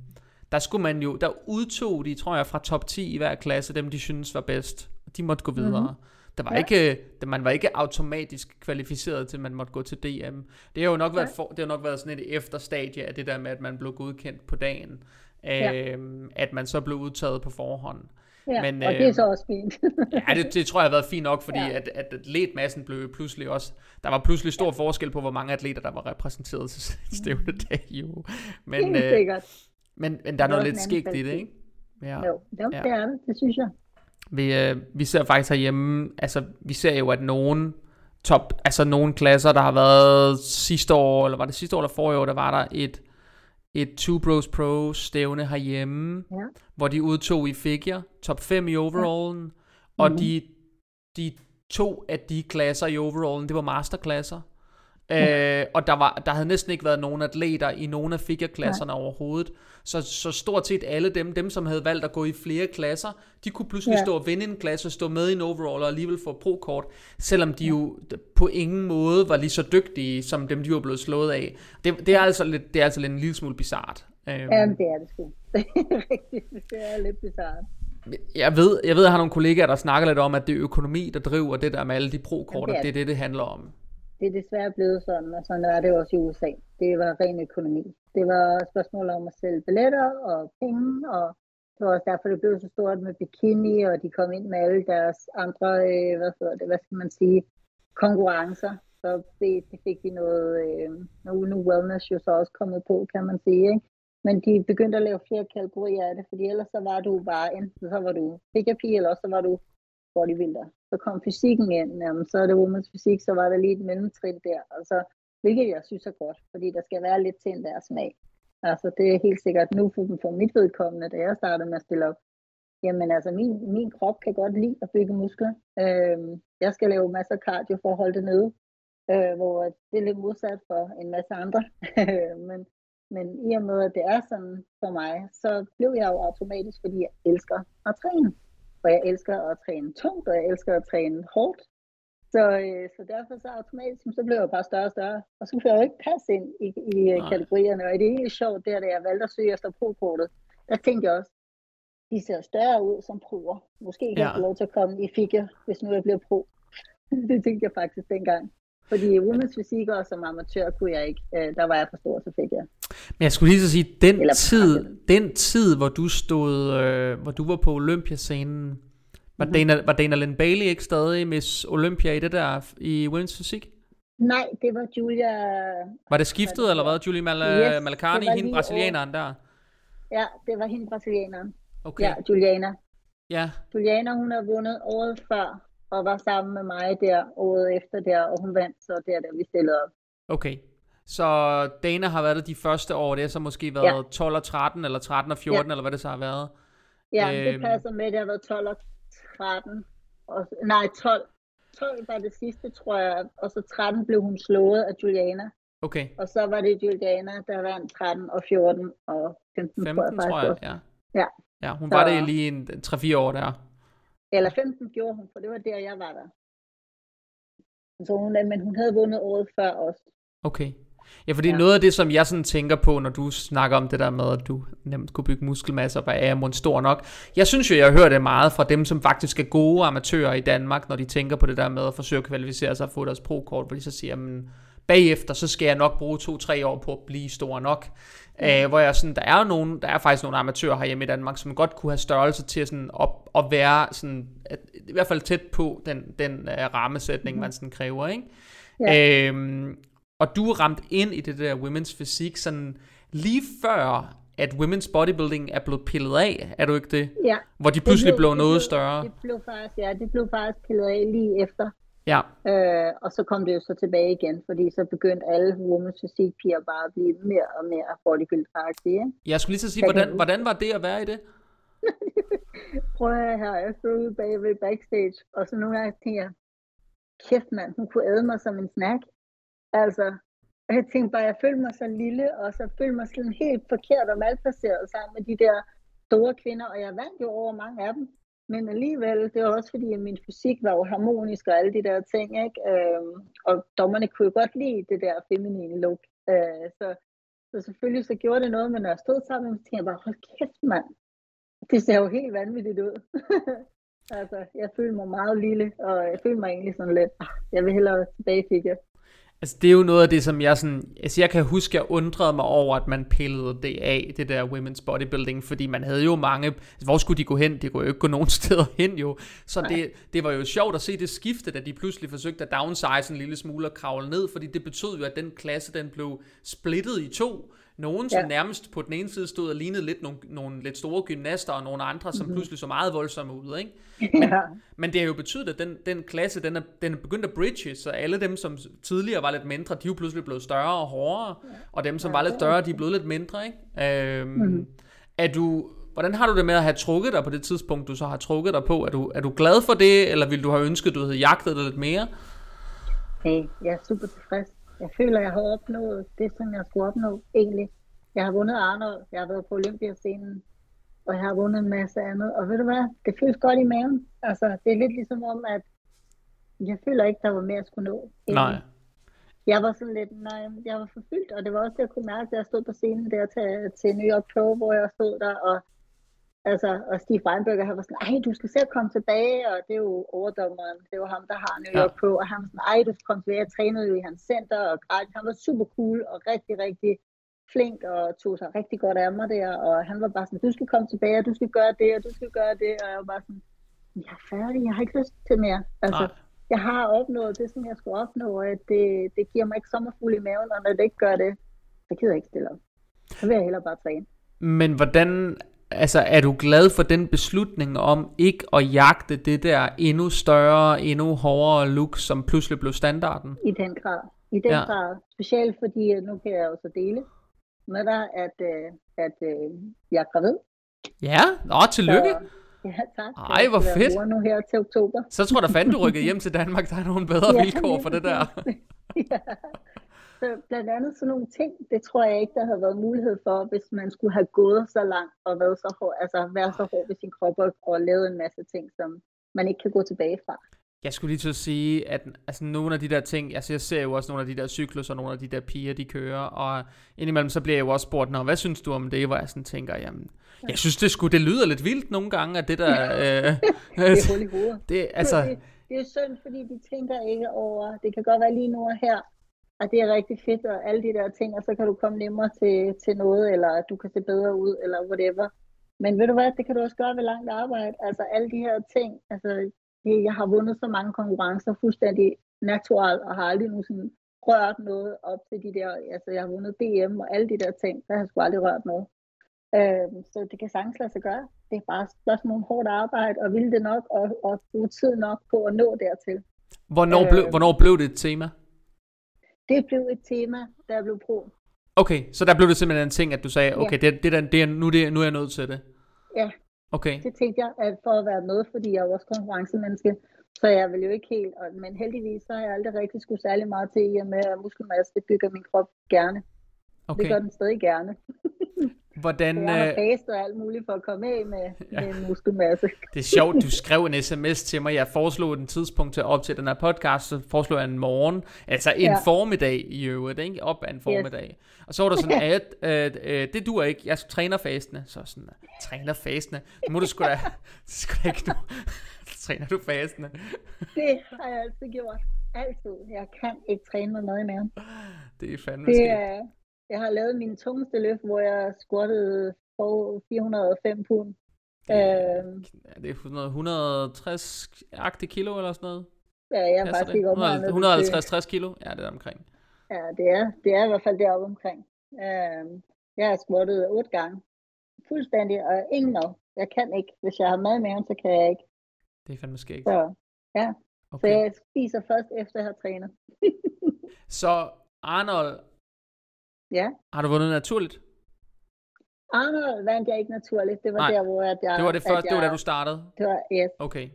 der skulle man jo, der udtog de, tror jeg, fra top 10 i hver klasse, dem de synes var bedst. De måtte gå videre. Mm-hmm. Der var ja. ikke, man var ikke automatisk kvalificeret til, at man måtte gå til DM. Det har jo nok, ja. været, for, det har nok været sådan et efterstadie af det der med, at man blev godkendt på dagen. Ja. Øhm, at man så blev udtaget på forhånd. Ja, Men, og øh, det er så også fint. <laughs> ja, det, det tror jeg har været fint nok, fordi ja. at, at atletmassen blev pludselig også... Der var pludselig stor ja. forskel på, hvor mange atleter, der var repræsenteret til <laughs> stævnedag. Jo. Men, Helt øh, sikkert. Men, men der er noget lidt skægt i det, ikke? Ja. Jo, det, ja. det er det, det synes jeg. Vi, øh, vi ser faktisk herhjemme, altså vi ser jo, at nogen top, altså nogle klasser, der har været sidste år, eller var det sidste år eller forrige år, der var der et, et Two Bros Pro stævne herhjemme, ja. hvor de udtog i figure, top 5 i overallen, ja. og mm-hmm. de, de to af de klasser i overallen, det var masterklasser. Øh, og der, var, der havde næsten ikke været nogen atleter i nogen af figure-klasserne overhovedet. Så, så stort set alle dem, dem som havde valgt at gå i flere klasser, de kunne pludselig ja. stå og vinde en klasse, stå med i en overall og alligevel få pro-kort, selvom de ja. jo på ingen måde var lige så dygtige, som dem de var blevet slået af. Det, det, er, altså lidt, det er altså lidt en lille smule bizart. Øhm, ja, det er det sgu. <laughs> Det er rigtigt. Det er lidt bizart. Jeg ved, jeg ved, jeg har nogle kollegaer, der snakker lidt om, at det er økonomi, der driver det der med alle de pro-kort, og det er det, det handler om det er desværre blevet sådan, og sådan er det også i USA. Det var ren økonomi. Det var spørgsmål om at sælge billetter og penge, og det var også derfor, det blev så stort med bikini, og de kom ind med alle deres andre, øh, hvad, det, hvad skal man sige, konkurrencer. Så det, det fik de noget, øh, nu, nu wellness jo så også kommet på, kan man sige. Ikke? Men de begyndte at lave flere kategorier af det, fordi ellers så var du bare, enten så var du pickup eller så var du bodybuilder. Så kom fysikken ind, jamen, så er det women's fysik, så var der lige et mellemtrin der, og så, hvilket jeg synes er godt, fordi der skal være lidt til en deres smag. Altså det er helt sikkert nu for, for mit vedkommende, da jeg startede med at stille op, jamen altså min, min krop kan godt lide at bygge muskler. Øhm, jeg skal lave masser af cardio for at holde det nede, øh, hvor det er lidt modsat for en masse andre. <laughs> men, men i og med, at det er sådan for mig, så blev jeg jo automatisk, fordi jeg elsker at træne. Og jeg elsker at træne tungt, og jeg elsker at træne hårdt. Så, øh, så derfor så automatisk, så blev jeg bare større og større. Og så kunne jeg jo ikke passe ind i, i øh, Nej. kategorierne. Og det er egentlig sjovt, der da jeg valgte at søge efter pro-kortet, der tænkte jeg også, de ser større ud som proer. Måske kan ja. jeg få lov til at komme i figure, hvis nu jeg bliver pro. <laughs> det tænkte jeg faktisk dengang. Fordi women's fysik og som amatør kunne jeg ikke. Øh, der var jeg for stor, så fik jeg. Men jeg skulle lige så sige, den Eller tid, den tid, hvor du stod, øh, hvor du var på Olympiascenen, var, mm-hmm. Dana, var Dana Lynn Bailey ikke stadig Miss Olympia i det der, i women's fysik? Nej, det var Julia... Var det skiftet, var eller hvad? Julie Mal- yes, Malakani, hende brasilianeren der? Ja, det var hende brasilianeren. Okay. Ja, Juliana. Ja. Juliana, hun har vundet året før, og var sammen med mig der året efter der, og hun vandt så der, da vi stillede op. Okay. Så Dana har været der de første år, det har så måske været ja. 12 og 13, eller 13 og 14, ja. eller hvad det så har været? Ja, øhm. det passer med, det har været 12 og 13. Og, nej, 12. 12 var det sidste, tror jeg, og så 13 blev hun slået af Juliana. Okay. Og så var det Juliana, der vandt 13 og 14 og 15, 15 tror jeg, tror jeg ja. Ja. Ja, hun så... var det lige en 3-4 år der. Eller 15 gjorde hun, for det var der, jeg var der. Så hun, men hun havde vundet året før også. Okay. Ja, fordi ja. noget af det, som jeg sådan tænker på, når du snakker om det der med, at du nemt kunne bygge muskelmasse, og er mon stor nok. Jeg synes jo, jeg hører det meget fra dem, som faktisk er gode amatører i Danmark, når de tænker på det der med at forsøge at kvalificere sig og få deres pro-kort, hvor de så siger, men bagefter, så skal jeg nok bruge to-tre år på at blive stor nok. Mm. Æh, hvor jeg sådan, der er nogen, der er faktisk nogle amatører herhjemme i Danmark, som godt kunne have størrelse til sådan at, at være sådan, at, i hvert fald tæt på den, den uh, rammesætning, mm. man sådan kræver, ikke? Ja. Øhm, og du er ramt ind i det der women's fysik sådan lige før, at women's bodybuilding er blevet pillet af, er du ikke det? Ja. Hvor de pludselig det blev, blev noget blev, større. Det blev faktisk, ja, det blev faktisk pillet af lige efter. Ja. Øh, og så kom det jo så tilbage igen, fordi så begyndte alle women's fysik piger bare at blive mere og mere bodybuilder-agtige. Jeg skulle lige så sige, hvordan, hvordan var det at være i det? <laughs> Prøv at her, jeg stod ude bagved backstage, og så nogle gange tænker jeg, kæft mand, hun kunne æde mig som en snack. Altså, jeg tænkte bare, jeg følte mig så lille, og så følte mig sådan helt forkert og malplaceret sammen med de der store kvinder, og jeg vandt jo over mange af dem. Men alligevel, det var også fordi, at min fysik var jo harmonisk og alle de der ting, ikke? Øhm, og dommerne kunne jo godt lide det der feminine look. Øh, så, så selvfølgelig så gjorde det noget, men når jeg stod sammen, så tænkte jeg bare, hold kæft mand, det ser jo helt vanvittigt ud. <laughs> altså, jeg følte mig meget lille, og jeg følte mig egentlig sådan lidt, ah, jeg vil hellere tilbage til Altså det er jo noget af det, som jeg sådan, altså jeg kan huske, jeg undrede mig over, at man pillede det af, det der women's bodybuilding, fordi man havde jo mange, altså hvor skulle de gå hen? De kunne jo ikke gå nogen <laughs> steder hen jo. Så det, det var jo sjovt at se det skifte, da de pludselig forsøgte at downsize en lille smule og kravle ned, fordi det betød jo, at den klasse, den blev splittet i to. Nogen, som ja. nærmest på den ene side stod og lignede lidt nogle, nogle lidt store gymnaster, og nogle andre, som mm-hmm. pludselig så meget voldsomme ud. Ikke? Men, ja. men det har jo betydet, at den, den klasse, den er, den er begyndt at bridge, så alle dem, som tidligere var lidt mindre, de er jo pludselig blevet større og hårdere, ja. og dem, som ja, var lidt større, de er blevet lidt mindre. Ikke? Øhm, mm-hmm. Er du, hvordan har du det med at have trukket dig på det tidspunkt, du så har trukket dig på? Er du, er du glad for det, eller vil du have ønsket, at du havde jagtet det lidt mere? Hey, jeg er super tilfreds jeg føler, jeg har opnået det, som jeg skulle opnå, egentlig. Jeg har vundet Arnold, jeg har været på Olympiascenen, og jeg har vundet en masse andet. Og ved du hvad, det føles godt i maven. Altså, det er lidt ligesom om, at jeg føler ikke, der var mere, at skulle nå. Egentlig. Nej. Jeg var sådan lidt, nej, jeg var forfyldt, og det var også det, jeg kunne mærke, da jeg stod på scenen der til, til New York Pro, hvor jeg stod der, og Altså, og Steve Weinberger, han var sådan, ej, du skal selv komme tilbage, og det er jo overdommeren, det jo ham, der har New York ja. på, og han var sådan, ej, du skal komme tilbage, jeg trænede jo i hans center, og han var super cool, og rigtig, rigtig flink, og tog sig rigtig godt af mig der, og han var bare sådan, du skal komme tilbage, og du skal gøre det, og du skal gøre det, og jeg var bare sådan, jeg er færdig, jeg har ikke lyst til mere. Altså, jeg har opnået det, som jeg skulle opnå, og at det, det giver mig ikke sommerfugl i maven, og når det ikke gør det, så gider jeg ikke stille op. Så vil jeg hellere bare træne. Men hvordan, altså er du glad for den beslutning om ikke at jagte det der endnu større, endnu hårdere look, som pludselig blev standarden? I den grad. I den ja. grad. Specielt fordi, nu kan jeg også dele med dig, at, øh, at øh, jeg er gravid. Ja, nå, tillykke. Så, Ja, tak. Ej, hvor fedt. nu her til oktober. Så tror jeg fanden, du rykker hjem <laughs> til Danmark. Der er nogle bedre ja, vilkår for det der. <laughs> ja. Så blandt andet sådan nogle ting, det tror jeg ikke, der havde været mulighed for, hvis man skulle have gået så langt og været så hård, altså være så hård ved sin krop og, og lavet en masse ting, som man ikke kan gå tilbage fra. Jeg skulle lige til at sige, at altså, nogle af de der ting, altså jeg ser jo også nogle af de der cykluser, nogle af de der piger, de kører, og indimellem så bliver jeg jo også spurgt, Nå, hvad synes du om det, hvor jeg sådan tænker, jamen, jeg synes det skulle, det lyder lidt vildt nogle gange, at det der... <laughs> øh, det er. <laughs> Det, altså... det, det er synd, fordi de tænker ikke over, det kan godt være lige nu og her, og det er rigtig fedt, og alle de der ting, og så kan du komme nemmere til, til noget, eller at du kan se bedre ud, eller whatever. Men ved du hvad, det kan du også gøre ved langt arbejde. Altså alle de her ting, altså jeg har vundet så mange konkurrencer fuldstændig naturalt, og har aldrig nogensinde rørt noget op til de der, altså jeg har vundet DM og alle de der ting, der har jeg sgu aldrig rørt noget. Øh, så det kan sagtens lade sig gøre. Det er bare spørgsmål om hårdt arbejde, og ville det nok, og, og bruge tid nok på at nå dertil. Hvornår, øh, blev, hvornår blev det et tema? Det blev et tema, jeg blev pro. Okay, så der blev det simpelthen en ting, at du sagde, okay, ja. det, det, det, det, nu, det, nu er jeg nødt til det. Ja, Okay. Det tænkte jeg, at for at være med, fordi jeg er også konkurrencemenneske, så jeg vil jo ikke helt, men heldigvis så har jeg aldrig rigtig skulle særlig meget til i og med, at muskelmasse det bygger min krop gerne. Okay. Det gør den stadig gerne. Hvordan, jeg har øh, fastet alt muligt for at komme af med, ja. med muskelmasse. <laughs> Det er sjovt, du skrev en sms til mig. Jeg foreslog en tidspunkt til op til den her podcast, så foreslog jeg en morgen, altså en ja. formiddag i øvrigt, ikke? op af en formiddag. Yes. Og så var der sådan, <laughs> at øh, øh, det duer ikke, jeg træner fastende. Så sådan, træner fastende? Det må du sgu da, <laughs> det sgu da ikke nu. træner du fastende? det har jeg altid gjort. Altid. Jeg kan ikke træne med mad i maven. Det er fandme det er, jeg har lavet min tungeste løft, hvor jeg squattede 405 pund. Øh, ja, det er sådan noget 160-agtigt kilo eller sådan noget? Ja, jeg er faktisk ikke 150-60 kilo? Ja, det er omkring. Ja, det er, det er i hvert fald deroppe omkring. Øh, jeg har squattet otte gange. Fuldstændig, og ingen mad. Jeg kan ikke. Hvis jeg har mad med maven, så kan jeg ikke. Det er fandme skægt. Så, ja. Okay. Så jeg spiser først efter jeg har trænet. <laughs> så Arnold, Ja. Har du vundet naturligt? Arnold vandt jeg ikke naturligt. Det var Nej. der, hvor jeg... Det var det første, det var da du startede? Det var, yes. Okay.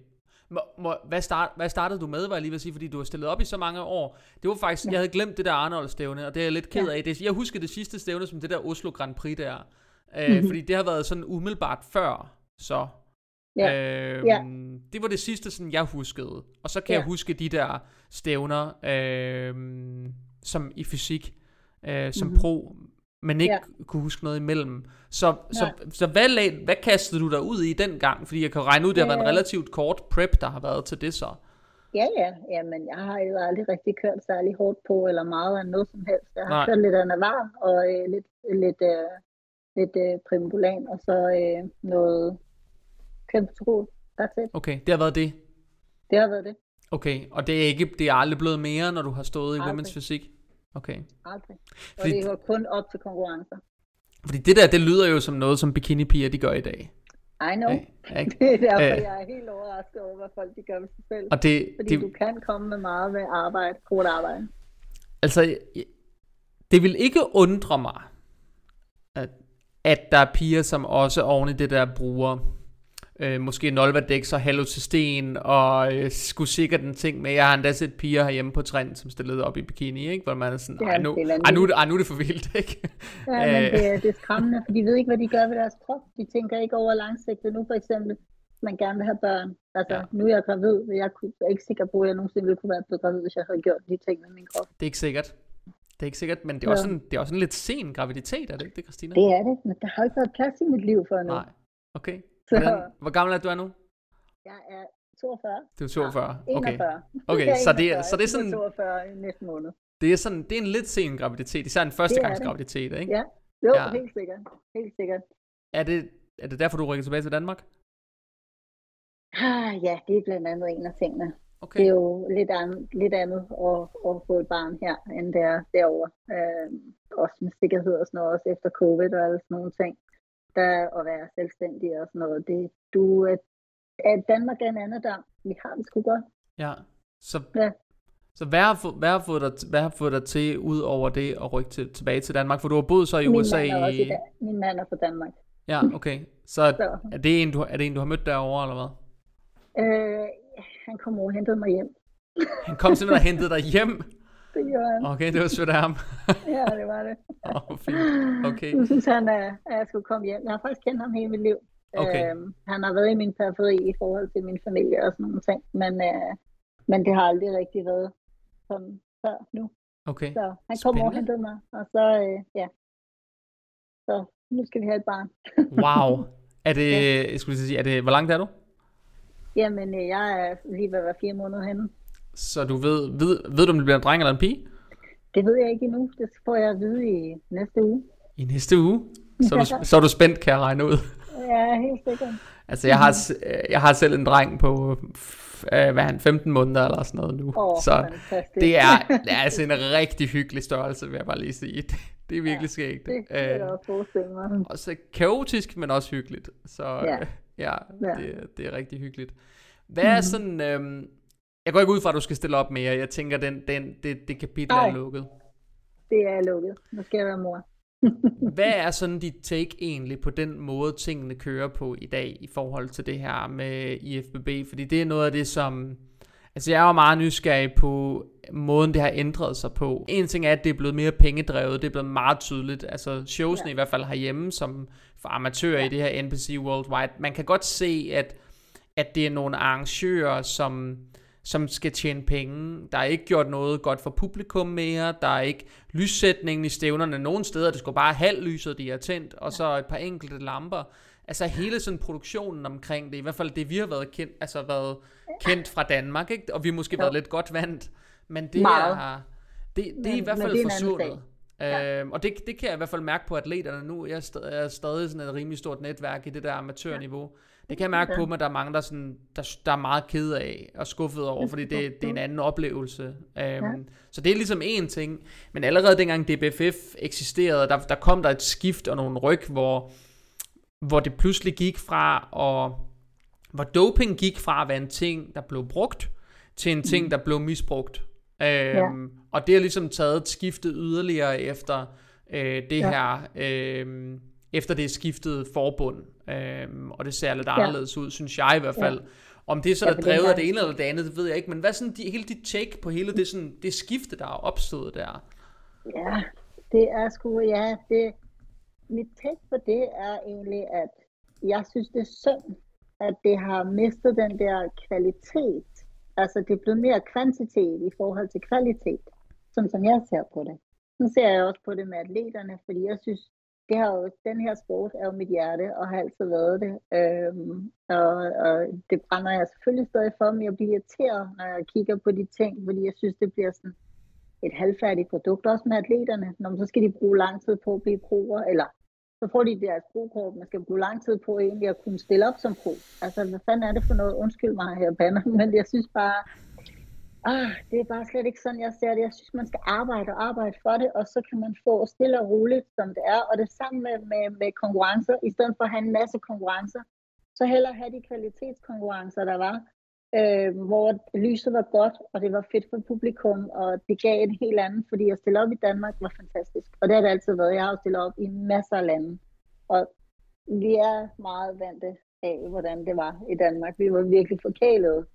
Må, må, hvad, start, hvad startede du med, var jeg lige vil sige, fordi du har stillet op i så mange år. Det var faktisk, ja. jeg havde glemt det der Arnold-stævne, og det er jeg lidt ked af. Det, jeg husker det sidste stævne som det der Oslo Grand Prix der. Øh, mm-hmm. Fordi det har været sådan umiddelbart før, så. Ja. Øh, ja. Det var det sidste, sådan jeg huskede. Og så kan ja. jeg huske de der stævner, øh, som i fysik, øh, som mm-hmm. pro, men ikke ja. kunne huske noget imellem. Så, så, så hvad, lag, hvad kastede du dig ud i den gang? Fordi jeg kan regne ud, det har været en relativt kort prep, der har været til det så. Ja, ja, ja, men jeg har jo aldrig rigtig kørt særlig hårdt på, eller meget af noget som helst. Jeg har Nej. kørt lidt af Navarre, og øh, lidt, lidt, øh, lidt øh, primbulan, og så øh, noget kæmpetrol. That's it. Okay, det har været det? Det har været det. Okay, og det er, ikke, det er aldrig blevet mere, når du har stået i women's fysik? Okay. Aldrig. Og fordi, det var kun op til konkurrencer. Fordi det der, det lyder jo som noget, som bikini-piger, de gør i dag. I know. Ja, <laughs> ikke? det er derfor, Æh, jeg er helt overrasket over, hvad folk de gør med sig selv. Og det, Fordi det, du kan komme med meget med arbejde, hårdt arbejde. Altså, det vil ikke undre mig, at, at der er piger, som også oven i det der bruger øh, måske Nolvadex og halocysten, og øh, skulle sikkert en ting med. Jeg har endda set piger herhjemme på trend, som stillede op i bikini, ikke? hvor man er sådan, ej nu, ej, nu, ej, nu er det for vildt, ikke? Ja, men det, øh. det er skræmmende, for de ved ikke, hvad de gør ved deres krop. De tænker ikke over langsigtet. Nu for eksempel, man gerne vil have børn. Altså, ja. nu er jeg gravid, og jeg er ikke sikker på, at jeg nogensinde ville kunne være blevet gravid, hvis jeg havde gjort de ting med min krop. Det er ikke sikkert. Det er ikke sikkert, men det er, ja. også en, det er også en lidt sen graviditet, er det ikke det, Christina? Det er det, men der har ikke været plads i mit liv for nu. Nej, okay. <laughs> Hvordan, hvor gammel er du er nu? Jeg er 42. Du er 42? Ja, okay. Okay, så det, så det er sådan... 42 i næste måned. Det er, sådan, det er en lidt sen graviditet, især en førstegangsgraviditet, ikke? Ja, jo, ja. helt sikkert. Helt sikkert. Er det, er det derfor, du rykker tilbage til Danmark? Ah, ja, det er blandt andet en af tingene. Okay. Det er jo lidt andet, lidt andet at, at få et barn her, end det er derovre. Øh, også med sikkerhed og sådan noget, også efter covid og alle sådan nogle ting. Der at være selvstændig og sådan noget. Det, du, at Danmark er en anden der. Vi har det sgu godt. Ja, så, Ja. så hvad, har, få- hvad, har fået dig, hvad har fået dig til, ud over det, at rykke til, tilbage til Danmark? For du har boet så i Min USA mand er i i... Min mand er fra Danmark. Ja, okay. Så <laughs> Så er det, en, du, er det en, du har mødt derovre, eller hvad? øh, han kom over og hentede mig hjem. Han kom simpelthen og hentede dig hjem. <laughs> Det gjorde han. Okay, det var sødt af ham. <laughs> Ja, det var det. Oh, fint. Okay. Nu synes han, at jeg skulle komme hjem. Jeg har faktisk kendt ham hele mit liv. Okay. Øhm, han har været i min periferi i forhold til min familie og sådan nogle ting. Men, øh, men det har aldrig rigtig været sådan før nu. Okay. Så han kom over og hentede mig. Og så, øh, ja. Så nu skal vi have et barn. <laughs> Wow. Er det, jeg skulle sige, er det, hvor langt er du? Jamen, øh, jeg er lige ved at være fire måneder henne. Så du ved, ved, ved du, om det bliver en dreng eller en pige? Det ved jeg ikke endnu. Det får jeg at vide i næste uge. I næste uge? Så er, du, <laughs> så er du spændt, kan jeg regne ud. Ja, helt sikkert. Altså, jeg har, øh, jeg har selv en dreng på, øh, hvad er han, 15 måneder eller sådan noget nu. Åh, så fantastisk. det er, er altså <laughs> en rigtig hyggelig størrelse, vil jeg bare lige sige. <laughs> Det, det er virkelig Ja, skægt. Det kan jeg Øh, også forestille mig. også kaotisk, men også hyggeligt. Så Ja. ja, ja det, det er rigtig hyggeligt. Hvad er sådan... Øhm, jeg går ikke ud fra, at du skal stille op mere. Jeg tænker, den, den, det, det kapitel Nej. er lukket. Det er lukket. Nu skal jeg være mor. <laughs> Hvad er sådan dit take egentlig på den måde, tingene kører på i dag i forhold til det her med IFBB? Fordi det er noget af det, som... Altså jeg er jo meget nysgerrig på måden, det har ændret sig på. En ting er, at det er blevet mere pengedrevet. Det er blevet meget tydeligt. Altså showsene ja. I hvert fald herhjemme, som for amatører ja. i det her NPC Worldwide. Man kan godt se, at, at det er nogle arrangører, som som skal tjene penge. Der er ikke gjort noget godt for publikum mere. Der er ikke lyssætningen i stævnerne. Nogle steder, det skulle bare halv lyset, de er tændt, og så et par enkelte lamper. Altså hele sådan produktionen omkring det, i hvert fald det, vi har været kendt, altså været kendt fra Danmark, ikke? og vi har måske Jo. været lidt godt vant, men det Meget. er, det, det er i Men- hvert men fald forsvundet. Ja. Øhm, og det, det kan jeg i hvert fald mærke på atleterne nu. Jeg er stadig, jeg er stadig sådan et rimelig stort netværk i det der amatørniveau. Det kan jeg mærke Ja. på mig, at der er mange, der, sådan, der, der er meget ked af og skuffet over, fordi det, det er en anden oplevelse. Øhm, Ja. Så det er ligesom en ting. Men allerede dengang DBFF eksisterede, der, der kom der et skift og nogle ryg, hvor, hvor det pludselig gik fra, og hvor doping gik fra at være en ting, der blev brugt, til en ting, der blev misbrugt. Øhm, Og det har ligesom taget skiftet yderligere efter øh, det Ja. her, øh, efter det skiftede forbund. Øhm, og det ser lidt anderledes ud, synes jeg i hvert fald. Om det er så Ja, drevet af det ene eller det andet, det ved jeg ikke. Men hvad er sådan de, hele dit take på hele det, sådan, det skifte, der er opstået der? Ja, det er sgu, ja, det, mit take på det er egentlig, at jeg synes, det er synd, at det har mistet den der kvalitet. Altså, det er blevet mere kvantitet i forhold til kvalitet, sådan som jeg ser på det. Nu ser jeg også på det med atleterne, fordi jeg synes, det har jo, den her sport er jo mit hjerte, og har altid været det. Øhm, og, og det brænder jeg selvfølgelig stadig for, men jeg bliver irriteret, når jeg kigger på de ting, fordi jeg synes, det bliver sådan, et halvfærdigt produkt, også med atleterne. Når man, så skal de bruge lang tid på at blive proer, eller så får de deres prokort, man skal bruge lang tid på egentlig at kunne stille op som pro. Altså, hvad fanden er det for noget? Undskyld mig her, banner, <laughs> men jeg synes bare, ah, det er bare slet ikke sådan, jeg ser det. Jeg synes, man skal arbejde og arbejde for det, og så kan man få stille og roligt, som det er. Og det samme med, med, med konkurrencer. I stedet for at have en masse konkurrencer, så hellere have de kvalitetskonkurrencer, der var, øh, hvor lyset var godt, og det var fedt for publikum, og det gav en helt anden, fordi at stille op i Danmark var fantastisk. Og det har det altid været. Jeg har jo stillet op i masser af lande, og vi er meget vante af, hvordan det var i Danmark. Vi var virkelig forkælet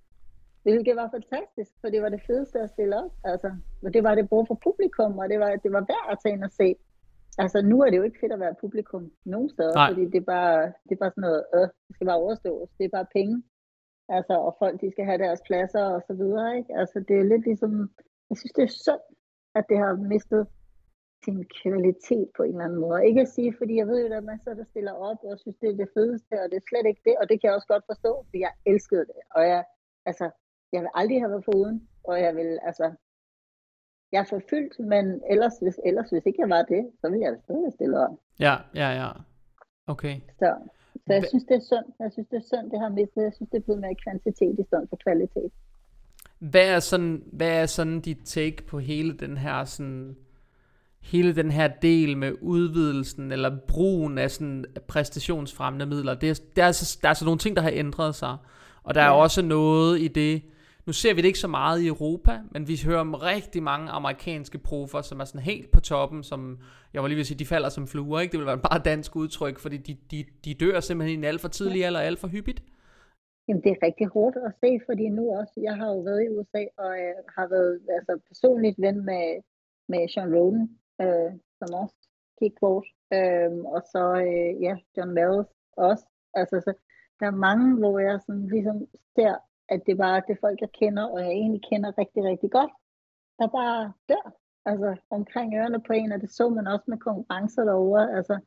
Hvilket var fantastisk, for det var det fedeste at stille op. Altså, og det var det både for publikum, og det var, det var værd at tage ind og se. Altså, nu er det jo ikke fedt at være publikum nogen steder, Nej. fordi det er bare, det er bare sådan noget, øh, det skal bare overstås. Det er bare penge. Altså, og folk, de skal have deres pladser og så videre, ikke? Altså, det er lidt ligesom, jeg synes, det er synd, at det har mistet sin kvalitet på en eller anden måde. Ikke at sige, fordi jeg ved jo, at der er masser, der stiller op og synes, det er det fedeste, og det er slet ikke det, og det kan jeg også godt forstå, for jeg elskede det. Og jeg, altså, jeg vil aldrig have været foruden, og jeg vil, altså, jeg er forfyldt, men ellers hvis, ellers, hvis ikke jeg var det, så ville jeg stadig stille op. Ja, ja, ja. Okay. Så, så jeg synes, det er synd. Jeg synes, det er synd, det har mistet. Jeg synes, det er blevet mere kvantitet i stedet for kvalitet. Hvad er sådan, hvad er sådan dit take på hele den her sådan hele den her del med udvidelsen eller brugen af sådan præstationsfremmende midler, det er, der, er der er altså nogle ting, der har ændret sig. Og der ja. er også noget i det, nu ser vi det ikke så meget i Europa, men vi hører om rigtig mange amerikanske profer, som er sådan helt på toppen, som, jeg var lige ved at sige, de falder som fluer, ikke? Det vil være bare dansk udtryk, fordi de, de, de dør simpelthen i en alt for tidlig alder, alt for hyppigt. Jamen, det er rigtig hårdt at se, fordi nu også, jeg har jo været i USA, og jeg har været altså, personligt ven med, med Sean Roden, øh, som også kickboard, øh, og så øh, ja, John Wells også. Altså, så, der er mange, hvor jeg sådan, ligesom ser, at det bare det folk, jeg kender, og jeg egentlig kender rigtig, rigtig godt, der bare dør. Altså omkring ørerne på en, og det så man også med konkurrencer derovre. Altså,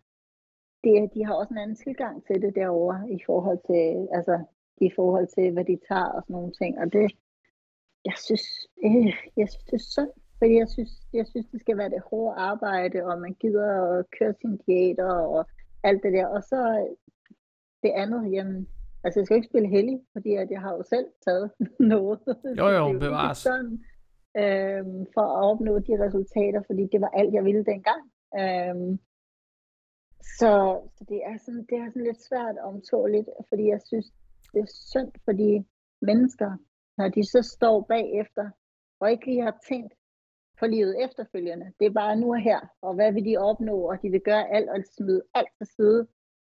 det, de har også en anden tilgang til det derovre, i forhold til, altså, i forhold til, hvad de tager og sådan nogle ting. Og det, jeg synes, øh, jeg synes det er synd, fordi jeg synes, jeg synes, det skal være det hårde arbejde, og man gider at køre sine diæter og alt det der. Og så det andet, jamen, altså jeg skal ikke spille heldig, fordi at jeg har jo selv taget <laughs> noget. Jo jo, bevares. Sådan, øhm, for at opnå de resultater, fordi det var alt, jeg ville dengang. Øhm, så, så det er sådan, det er sådan lidt svært omtåligt, fordi jeg synes, det er synd for de mennesker, når de så står bagefter, og ikke lige har tænkt, for livet efterfølgende. Det er bare nu og her, og hvad vil de opnå, og de vil gøre alt og smide alt til side.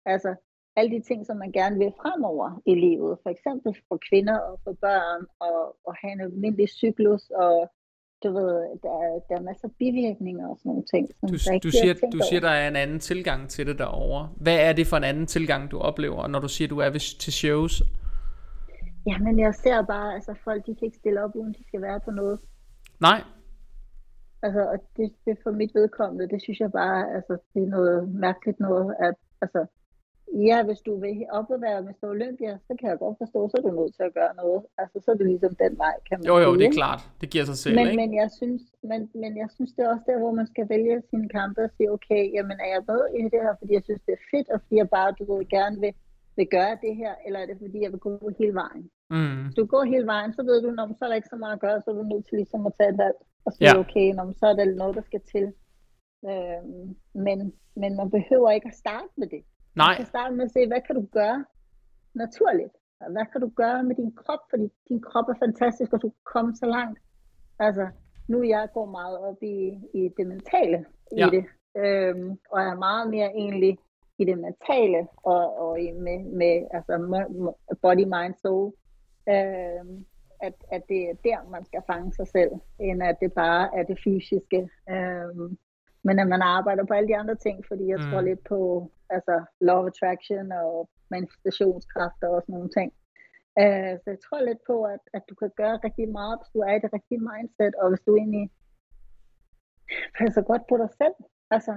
Altså alle de ting, som man gerne vil fremover i livet. For eksempel for kvinder og for børn, og, og have en almindelig cyklus, og du ved, der, der er masser af bivirkninger og sådan nogle ting. Som du, du, siger, du siger, der er en anden tilgang til det derovre. Hvad er det for en anden tilgang, du oplever, når du siger, du er ved, til shows? Jamen, jeg ser bare, altså folk, de kan ikke stille op, uden de skal være på noget. Nej, Altså, og det, det for mit vedkommende, det synes jeg bare, altså, det er noget mærkeligt noget, at, altså, ja, hvis du vil op og være med Olympia, så kan jeg godt forstå, så er du nødt til at gøre noget. Altså, så er det ligesom den vej, kan man Jo, jo, sige. det er klart. Det giver sig selv, men, ikke? Men jeg, synes, men, men jeg synes, det er også der, hvor man skal vælge sine kampe og sige, okay, jamen er jeg med i det her, fordi jeg synes, det er fedt, og fordi jeg bare, du ved, gerne vil, vil gøre det her, eller er det fordi, jeg vil gå hele vejen? Mm. Hvis du går hele vejen, så ved du, når så er der ikke så meget at gøre, så er du nødt til ligesom at tage et valg og sige, ja. okay, når, så er der noget, der skal til. Øh, men, men man behøver ikke at starte med det. Nej. Man kan starte med at se, hvad kan du gøre naturligt? Hvad kan du gøre med din krop? Fordi din krop er fantastisk, og du kan komme så langt. Altså, nu jeg går meget op i, i det mentale ja. i det. Øhm, og er meget mere egentlig i det mentale og, og i, med, med altså body, mind, soul. Øhm, at, at det er der, man skal fange sig selv, end at det bare er det fysiske. Øhm, men at man arbejder på alle de andre ting, fordi jeg mm. tror lidt på altså, law of attraction og manifestationskræfter og sådan nogle ting. Uh, så jeg tror lidt på, at, at du kan gøre rigtig meget, hvis du er i det rigtige mindset, og hvis du egentlig passer godt på dig selv. Altså,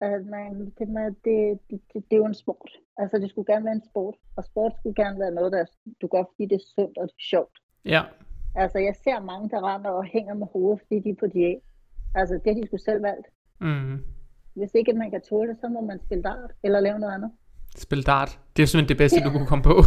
at man, det, med, det, det, det, det er jo en sport. Altså, det skulle gerne være en sport, og sport skulle gerne være noget, der du gør, fordi det er sundt og det er sjovt. Ja. Altså, jeg ser mange, der render og hænger med hovedet, fordi de er på diæt. Altså, det har de skulle selv valgt. Mm. Hvis ikke man kan tåle det, så må man spille dart eller lave noget andet. Spil dart. Det er simpelthen det bedste, du kunne komme på.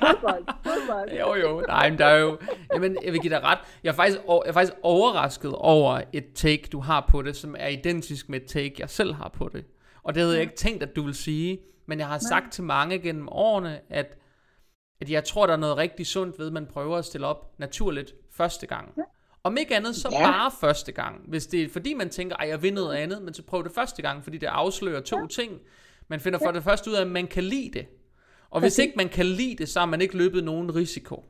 fodbold, fodbold. Jo, jo. Nej, men der er jo... Jamen, jeg vil give dig ret. Jeg er, faktisk, jeg er faktisk overrasket over et take, du har på det, som er identisk med et take, jeg selv har på det. Og det havde jeg ikke tænkt, at du vil sige. Men jeg har sagt til mange gennem årene, at at jeg tror, der er noget rigtig sundt ved, at man prøver at stille op naturligt første gang. Ja. Om ikke andet, så ja. bare første gang. Hvis det er fordi, man tænker, at jeg vil noget andet, men så prøv det første gang, fordi det afslører to ja. ting. Man finder for det første ud af, at man kan lide det. Og hvis ikke man kan lide det, så har man ikke løbet nogen risiko.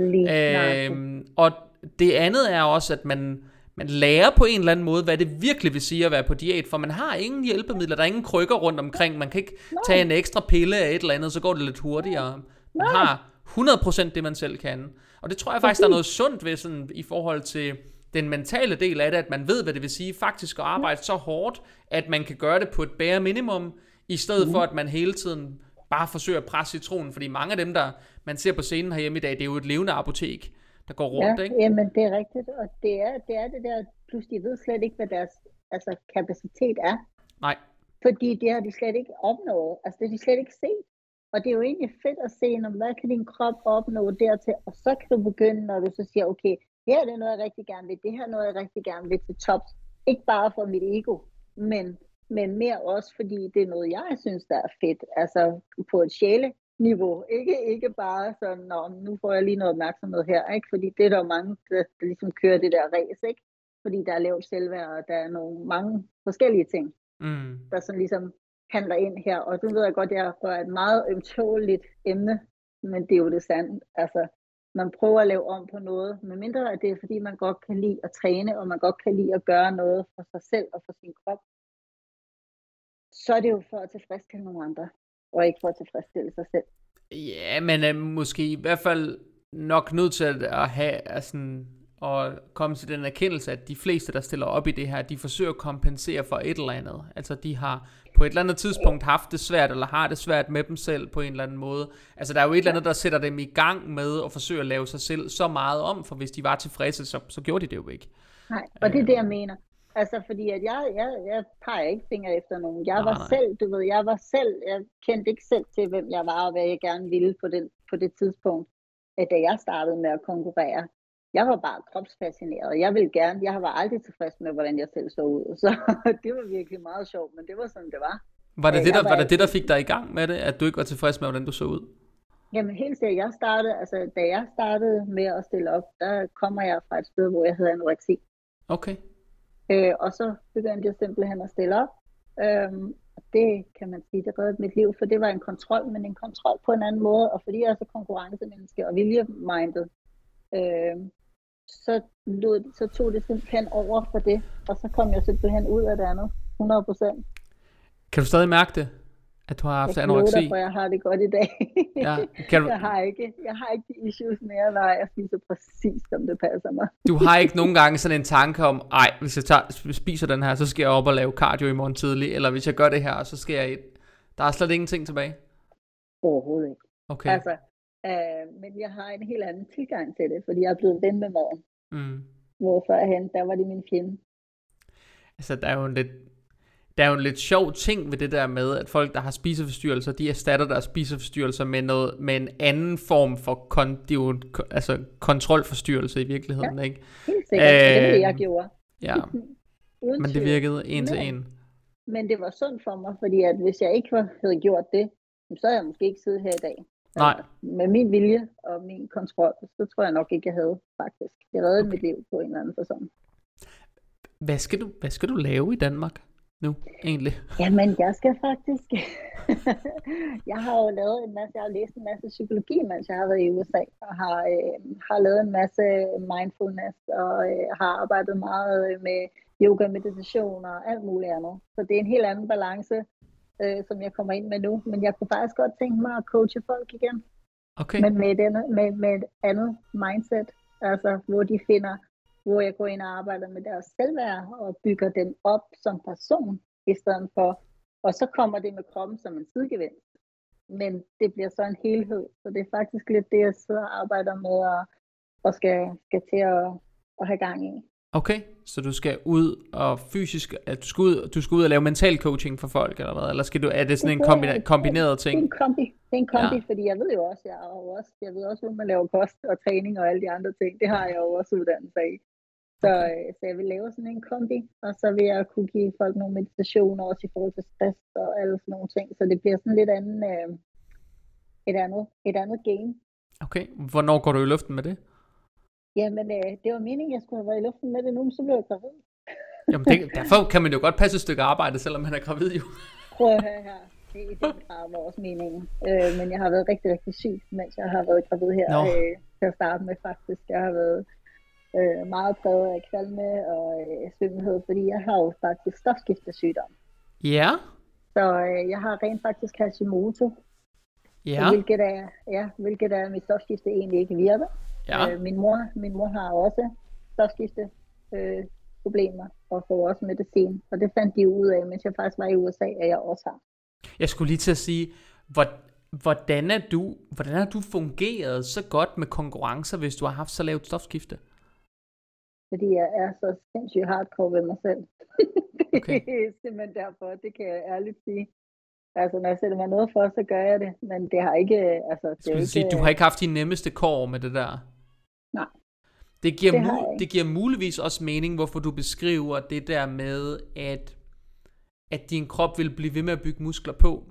Øhm, og det andet er også, at man, man lærer på en eller anden måde, hvad det virkelig vil sige at være på diæt, for man har ingen hjælpemidler, der er ingen krykker rundt omkring, man kan ikke tage en ekstra pille af et eller andet, så går det lidt hurtigere. Man har 100% det, man selv kan. Og det tror jeg faktisk, der er noget sundt ved sådan, i forhold til den mentale del af det, at man ved, hvad det vil sige faktisk at arbejde så hårdt, at man kan gøre det på et bare minimum, i stedet for at man hele tiden bare forsøger at presse citronen, fordi mange af dem, der man ser på scenen herhjemme i dag, det er jo et levende apotek, der går rundt, ja, ikke? Jamen, det er rigtigt, og det er, det er det der, plus de ved slet ikke, hvad deres altså, kapacitet er. Nej. Fordi det har de slet ikke opnået, altså det har de slet ikke set. Og det er jo egentlig fedt at se, når, hvad kan din krop opnå dertil, og så kan du begynde, når du så siger, okay, her er det noget, jeg rigtig gerne vil, det her er noget, jeg rigtig gerne vil til tops. Ikke bare for mit ego, men, men mere også, fordi det er noget, jeg synes, der er fedt, altså på et sjæle niveau. Ikke, ikke bare sådan, Nå, nu får jeg lige noget opmærksomhed her, ikke? fordi det er der mange, der, der ligesom kører det der race, ikke? fordi der er lavt selvværd, og der er nogle mange forskellige ting, mm. der sådan ligesom handler ind her. Og du ved jeg godt, jeg rører et meget ømtåligt emne, men det er jo det sande. Altså, man prøver at lave om på noget, men mindre at det er, fordi man godt kan lide at træne, og man godt kan lide at gøre noget for sig selv og for sin krop, så er det jo for at tilfredsstille nogle andre, og ikke for at tilfredsstille sig selv. Ja, men er måske i hvert fald nok nødt til at have altså, og komme til den erkendelse, at de fleste, der stiller op i det her, de forsøger at kompensere for et eller andet. Altså de har på et eller andet tidspunkt haft det svært, eller har det svært med dem selv på en eller anden måde. Altså der er jo et eller andet, der sætter dem i gang med at forsøge at lave sig selv så meget om, for hvis de var tilfredse, så, så gjorde de det jo ikke. Nej, og det er det, jeg mener. Altså, fordi at jeg, jeg, jeg peger ikke fingre efter nogen. Jeg nej, var nej. selv, du ved, jeg var selv, jeg kendte ikke selv til, hvem jeg var, og hvad jeg gerne ville på, den, på det tidspunkt, at da jeg startede med at konkurrere jeg var bare kropsfascineret. Jeg ville gerne, jeg var aldrig tilfreds med, hvordan jeg selv så ud. <laughs> Så det var virkelig meget sjovt, men det var sådan, det var. Var det, det, der, var, var det det, der fik dig i gang med det, at du ikke var tilfreds med, hvordan du så ud? Jamen helt sikkert, jeg startede, altså da jeg startede med at stille op, der kommer jeg fra et sted, hvor jeg havde anoreksi. Okay. Øh, og så begyndte jeg simpelthen at stille op. Øhm, det kan man sige, det reddede mit liv, for det var en kontrol, men en kontrol på en anden måde, og fordi jeg er så konkurrencemenneske og viljemindet, øh, så, lod, så tog det simpelthen over for det, og så kom jeg simpelthen ud af det andet, 100%. Kan du stadig mærke det? At du har haft jeg anoreksi? Jeg for jeg har det godt i dag. ja, kan <laughs> du... jeg, har ikke, jeg har ikke de issues mere, når jeg spiser præcis, som det passer mig. du har ikke nogen gange sådan en tanke om, ej, hvis jeg tager, spiser den her, så skal jeg op og lave cardio i morgen tidlig, eller hvis jeg gør det her, så skal jeg... Der er slet ingenting tilbage? Overhovedet ikke. Okay. Altså, Uh, men jeg har en helt anden tilgang til det, fordi jeg er blevet ven med maden. Mm. Hvor førhen, der var det min fjende. Altså, der er jo en lidt, der er jo en lidt sjov ting ved det der med, at folk, der har spiseforstyrrelser, de erstatter deres spiseforstyrrelser med, noget, med en anden form for kon, det er jo, altså, kontrolforstyrrelse i virkeligheden, ja, ikke? helt sikkert. Uh, det var det, jeg gjorde. Ja, <laughs> men det virkede en til en. Men det var sundt for mig, fordi at hvis jeg ikke havde gjort det, så havde jeg måske ikke siddet her i dag. Nej. Med min vilje og min kontrol, så tror jeg nok ikke, jeg havde faktisk. Det reddede okay. mit liv på en eller anden fasong. Hvad skal du, hvad skal du lave i Danmark nu, egentlig? Jamen, jeg skal faktisk... <laughs> jeg har jo lavet en masse, jeg har læst en masse psykologi, mens jeg har været i USA, og har, øh, har lavet en masse mindfulness, og øh, har arbejdet meget med yoga, meditation og alt muligt andet. Så det er en helt anden balance øh, som jeg kommer ind med nu. Men jeg kunne faktisk godt tænke mig at coache folk igen. Okay. Men med, et andet, med, med et andet mindset. Altså, hvor de finder, hvor jeg går ind og arbejder med deres selvværd og bygger dem op som person, i stedet for, og så kommer det med kroppen som en sidegevinst. Men det bliver så en helhed, så det er faktisk lidt det, jeg sidder og arbejder med og, og skal, skal til at, at have gang i. Okay, så du skal ud og fysisk, at du skal ud, du skal ud og lave mental coaching for folk, eller hvad? Eller skal du, er det sådan en kombina- kombineret ting? Det er en kombi, det er en kombi ja. fordi jeg ved jo også, jeg, er jo også, jeg ved også, hvor man laver kost og træning og alle de andre ting. Det har jeg jo også uddannelse af. Så, okay. Øh, så jeg vil lave sådan en kombi, og så vil jeg kunne give folk nogle meditationer også i forhold til stress og alle sådan nogle ting. Så det bliver sådan lidt anden, øh, et andet, et andet game. Okay, hvornår går du i luften med det? Jamen, øh, det var meningen, jeg skulle have været i luften med det nu, men så blev jeg gravid. Jamen, det, derfor kan man jo godt passe et stykke arbejde, selvom man er gravid jo. Prøv at høre her. Det er i den grad også meningen. Øh, men jeg har været rigtig, rigtig syg, mens jeg har været gravid her. No. Øh, til at starte med faktisk. Jeg har været øh, meget præget af kvalme og øh, svimmelhed, fordi jeg har jo faktisk stofskiftesygdom. Ja. Yeah. Så øh, jeg har rent faktisk Hashimoto. Ja. Yeah. Hvilket er, ja, hvilket er, at mit stofskifte egentlig ikke virker. Ja. Øh, min, mor, min mor har også stofskifte øh, problemer og får også medicin. Og det fandt de ud af, mens jeg faktisk var i USA, at jeg også har. Jeg skulle lige til at sige, hvor, hvordan, er du, hvordan har du fungeret så godt med konkurrencer, hvis du har haft så lavt stofskifte? Fordi jeg er så sindssygt hardcore ved mig selv. <laughs> Okay. det er simpelthen derfor, det kan jeg ærligt sige. Altså, når jeg sætter mig noget for, så gør jeg det. Men det har ikke... Altså, det Skal ikke... sige, du har ikke haft de nemmeste kår med det der? Det giver, Det det, har mu- jeg ikke. det giver muligvis også mening, hvorfor du beskriver det der med, at, at din krop vil blive ved med at bygge muskler på.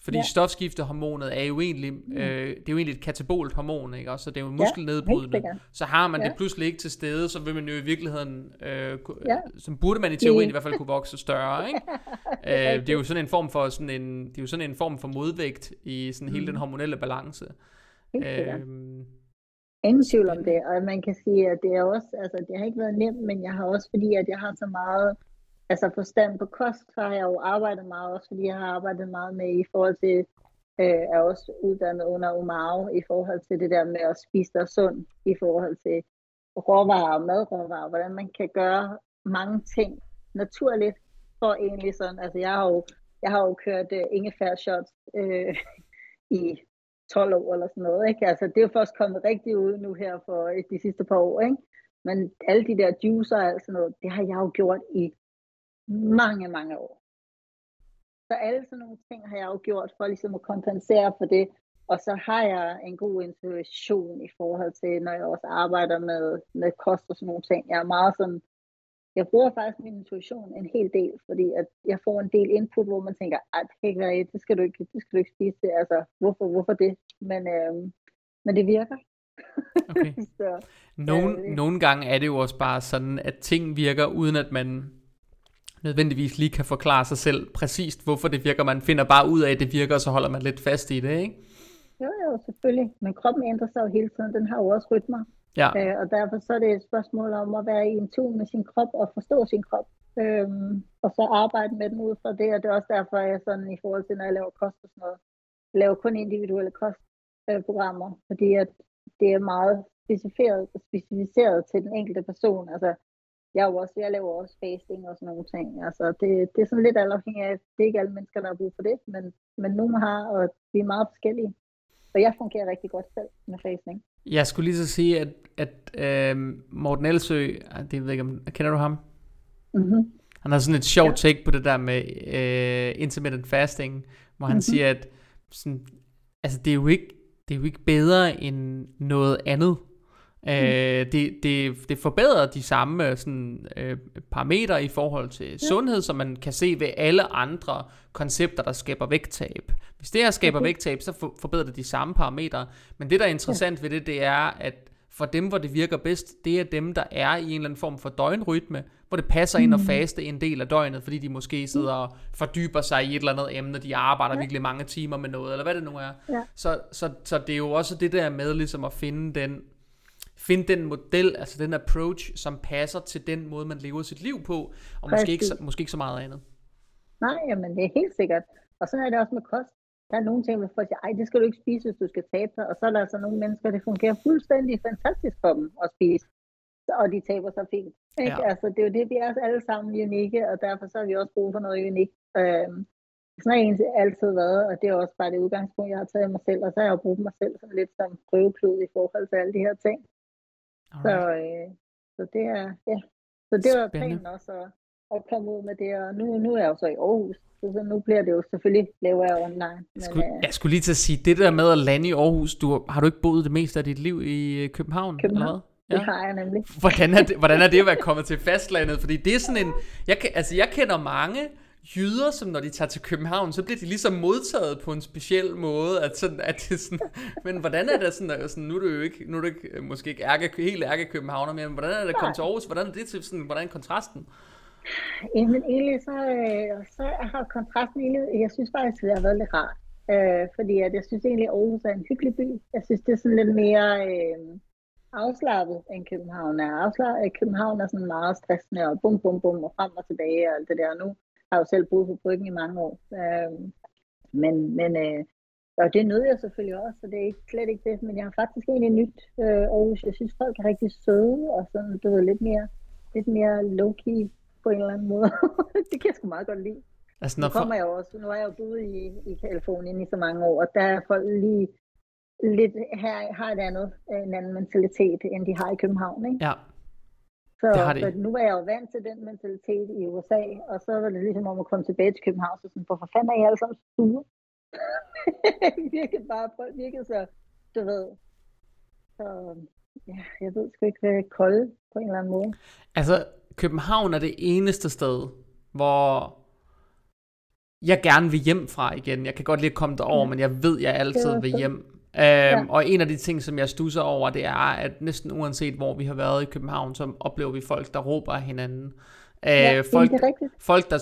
Fordi ja. Ja. stofskiftehormonet er jo egentlig, øh, det er jo egentlig et katabolt hormon, ikke? Også, så det er jo muskelnedbrydende. sikkert. så har man Ja. det pludselig ikke til stede, så vil man jo i virkeligheden, øh, Ja. som burde man i teorien i hvert fald kunne vokse større, <laughs> ikke? Det er øh, det er jo sådan en form for sådan en, det er jo sådan en form for modvægt i sådan hele den hormonelle balance. Mm. Ingen tvivl om det, og man kan sige, at det er også, altså det har ikke været nemt, men jeg har også, fordi at jeg har så meget, altså forstand på kost, så har jeg jo arbejdet meget, også fordi jeg har arbejdet meget med i forhold til, øh, er også uddannet under UMAO, i forhold til det der med at spise dig sund, i forhold til råvarer og madråvarer, hvordan man kan gøre mange ting naturligt, for egentlig sådan, altså jeg har jo, jeg har jo kørt uh, ingefær shots øh, i 12 år eller sådan noget, ikke? Altså, det er jo først kommet rigtig ud nu her for øh, de sidste par år, ikke? Men alle de der juicer og alt sådan noget, det har jeg jo gjort i mange, mange år. Så alle sådan nogle ting har jeg jo gjort for ligesom at kompensere for det. Og så har jeg en god intuition i forhold til, når jeg også arbejder med, med kost og sådan nogle ting. Jeg er meget sådan, jeg bruger faktisk min intuition en hel del, fordi at jeg får en del input, hvor man tænker, at det kan ikke være det, det skal du ikke, det skal du ikke spise det. Altså, hvorfor, hvorfor det? Men, øhm, men det virker. okay. <laughs> så, Nogle, Øh, nogle gange er det jo også bare sådan, at ting virker, uden at man nødvendigvis lige kan forklare sig selv præcist, hvorfor det virker. Man finder bare ud af, at det virker, og så holder man lidt fast i det, ikke? jo, jo, selvfølgelig. Men kroppen ændrer sig jo hele tiden. Den har jo også rytmer. Ja, Øh, og derfor så er det et spørgsmål om at være i en tun med sin krop og forstå sin krop. Øhm, og så arbejde med den ud fra det, og det er også derfor, jeg sådan i forhold til, når jeg laver kost og sådan noget, jeg laver kun individuelle kostprogrammer, fordi at det er meget specificeret, specificeret til den enkelte person. Altså, jeg, er jo også, jeg laver også fasting og sådan nogle ting. Altså, det, det er sådan lidt afhængigt af, det er ikke alle mennesker, der har brug for det, men, men nogen har, og vi er meget forskellige. Så jeg fungerer rigtig godt selv med fasting. jeg skulle lige så sige, at, at øh, Morten Elsø, ah, det ved jeg ikke, om, kender du ham? Mm-hmm. Han har sådan et sjovt Ja. take på det der med øh, intermittent fasting, hvor han Mhm. siger, at sådan, altså, det, er jo ikke, det er jo ikke bedre end noget andet. Øh, det, det, det forbedrer de samme sådan, øh, parametre i forhold til ja. sundhed, som man kan se ved alle andre koncepter, der skaber vægttab. Hvis det her skaber Okay. vægttab, så for, forbedrer det de samme parametre. Men det, der er interessant ja. ved det, det er, at for dem, hvor det virker bedst, det er dem, der er i en eller anden form for døgnrytme, hvor det passer ind at faste en del af døgnet, fordi de måske sidder og fordyber sig i et eller andet emne, de arbejder ja. virkelig mange timer med noget, eller hvad det nu er. Ja. Så, så, så det er jo også det der med ligesom at finde den, finde den model, altså den approach, som passer til den måde, man lever sit liv på, og måske ikke, så, Præcis. måske ikke så meget andet. Nej, jamen det er helt sikkert. Og sådan er det også med kost. Der er nogle ting, hvor folk siger, ej, det skal du ikke spise, hvis du skal tabe dig. Og så er der altså nogle mennesker, det fungerer fuldstændig fantastisk for dem at spise. Og de taber sig fint. Ikke? Ja. Altså, det er jo det, vi er alle sammen unikke, og derfor så har vi også brug for noget unikt. Øhm, sådan har jeg egentlig altid været, og det er også bare det udgangspunkt, jeg har taget af mig selv. Og så har jeg jo brugt mig selv som lidt som prøveklud i forhold til alle de her ting. Så, øh, så det er, ja. Så det var Spændende. planen også at, at komme ud med det, og nu, nu er jeg jo så i Aarhus, så, så nu bliver det jo selvfølgelig lavere online. Men, Jeg skulle, øh, jeg skulle lige til at sige, det der med at lande i Aarhus, du, har du ikke boet det meste af dit liv i København? København. Eller det hvad? har jeg nemlig. Hvordan er, det, hvordan er det at være kommet til fastlandet? Fordi det er sådan en... Jeg, altså, jeg kender mange jyder, som når de tager til København, så bliver de ligesom modtaget på en speciel måde. At sådan, at det sådan, <laughs> men hvordan er det sådan, at, sådan, nu er du jo ikke, nu er du ikke, øh, måske ikke ærke, helt ærke københavner mere, men hvordan er det at komme til Aarhus? Hvordan er det til sådan, hvordan er kontrasten? Jamen egentlig så, øh, så har kontrasten egentlig, jeg synes faktisk, det har været lidt rart. Øh, fordi at jeg synes egentlig, Aarhus er en hyggelig by. Jeg synes, det er sådan lidt mere øh, afslappet end København er. Afslappet, København er sådan meget stressende og bum bum bum og frem og tilbage og alt det der. Nu har jo selv boet på bryggen i mange år. Øh, men men øh, og det nød jeg selvfølgelig også, så det er ikke, slet ikke det. Men jeg har faktisk egentlig nyt øh, Aarhus. Jeg synes, folk er rigtig søde og sådan, du ved, lidt mere, lidt mere low-key på en eller anden måde. <laughs> det kan jeg sgu meget godt lide. Altså, Nu når kommer jeg jo også, nu har jeg jo boet i, i Kalifornien i så mange år, og der er folk lige lidt her har et andet, en anden mentalitet, end de har i København, ikke? ja, Så, Det har de. så nu var jeg jo vant til den mentalitet i USA, og så var det ligesom om at komme tilbage til København, så sådan, hvorfor fanden er I alle sammen sure? <laughs> virkede bare, virkede så, du ved, så ja, jeg ved sgu ikke, hvad kolde på en eller anden måde. Altså, København er det eneste sted, hvor jeg gerne vil hjem fra igen. Jeg kan godt lide at komme derover, Ja. men jeg ved, jeg altid Det er vil hjem. Øhm, Og en af de ting, som jeg stusser over, det er, at næsten uanset hvor vi har været i København, så oplever vi folk, der råber af hinanden. Øh, Ja, folk, det er folk, der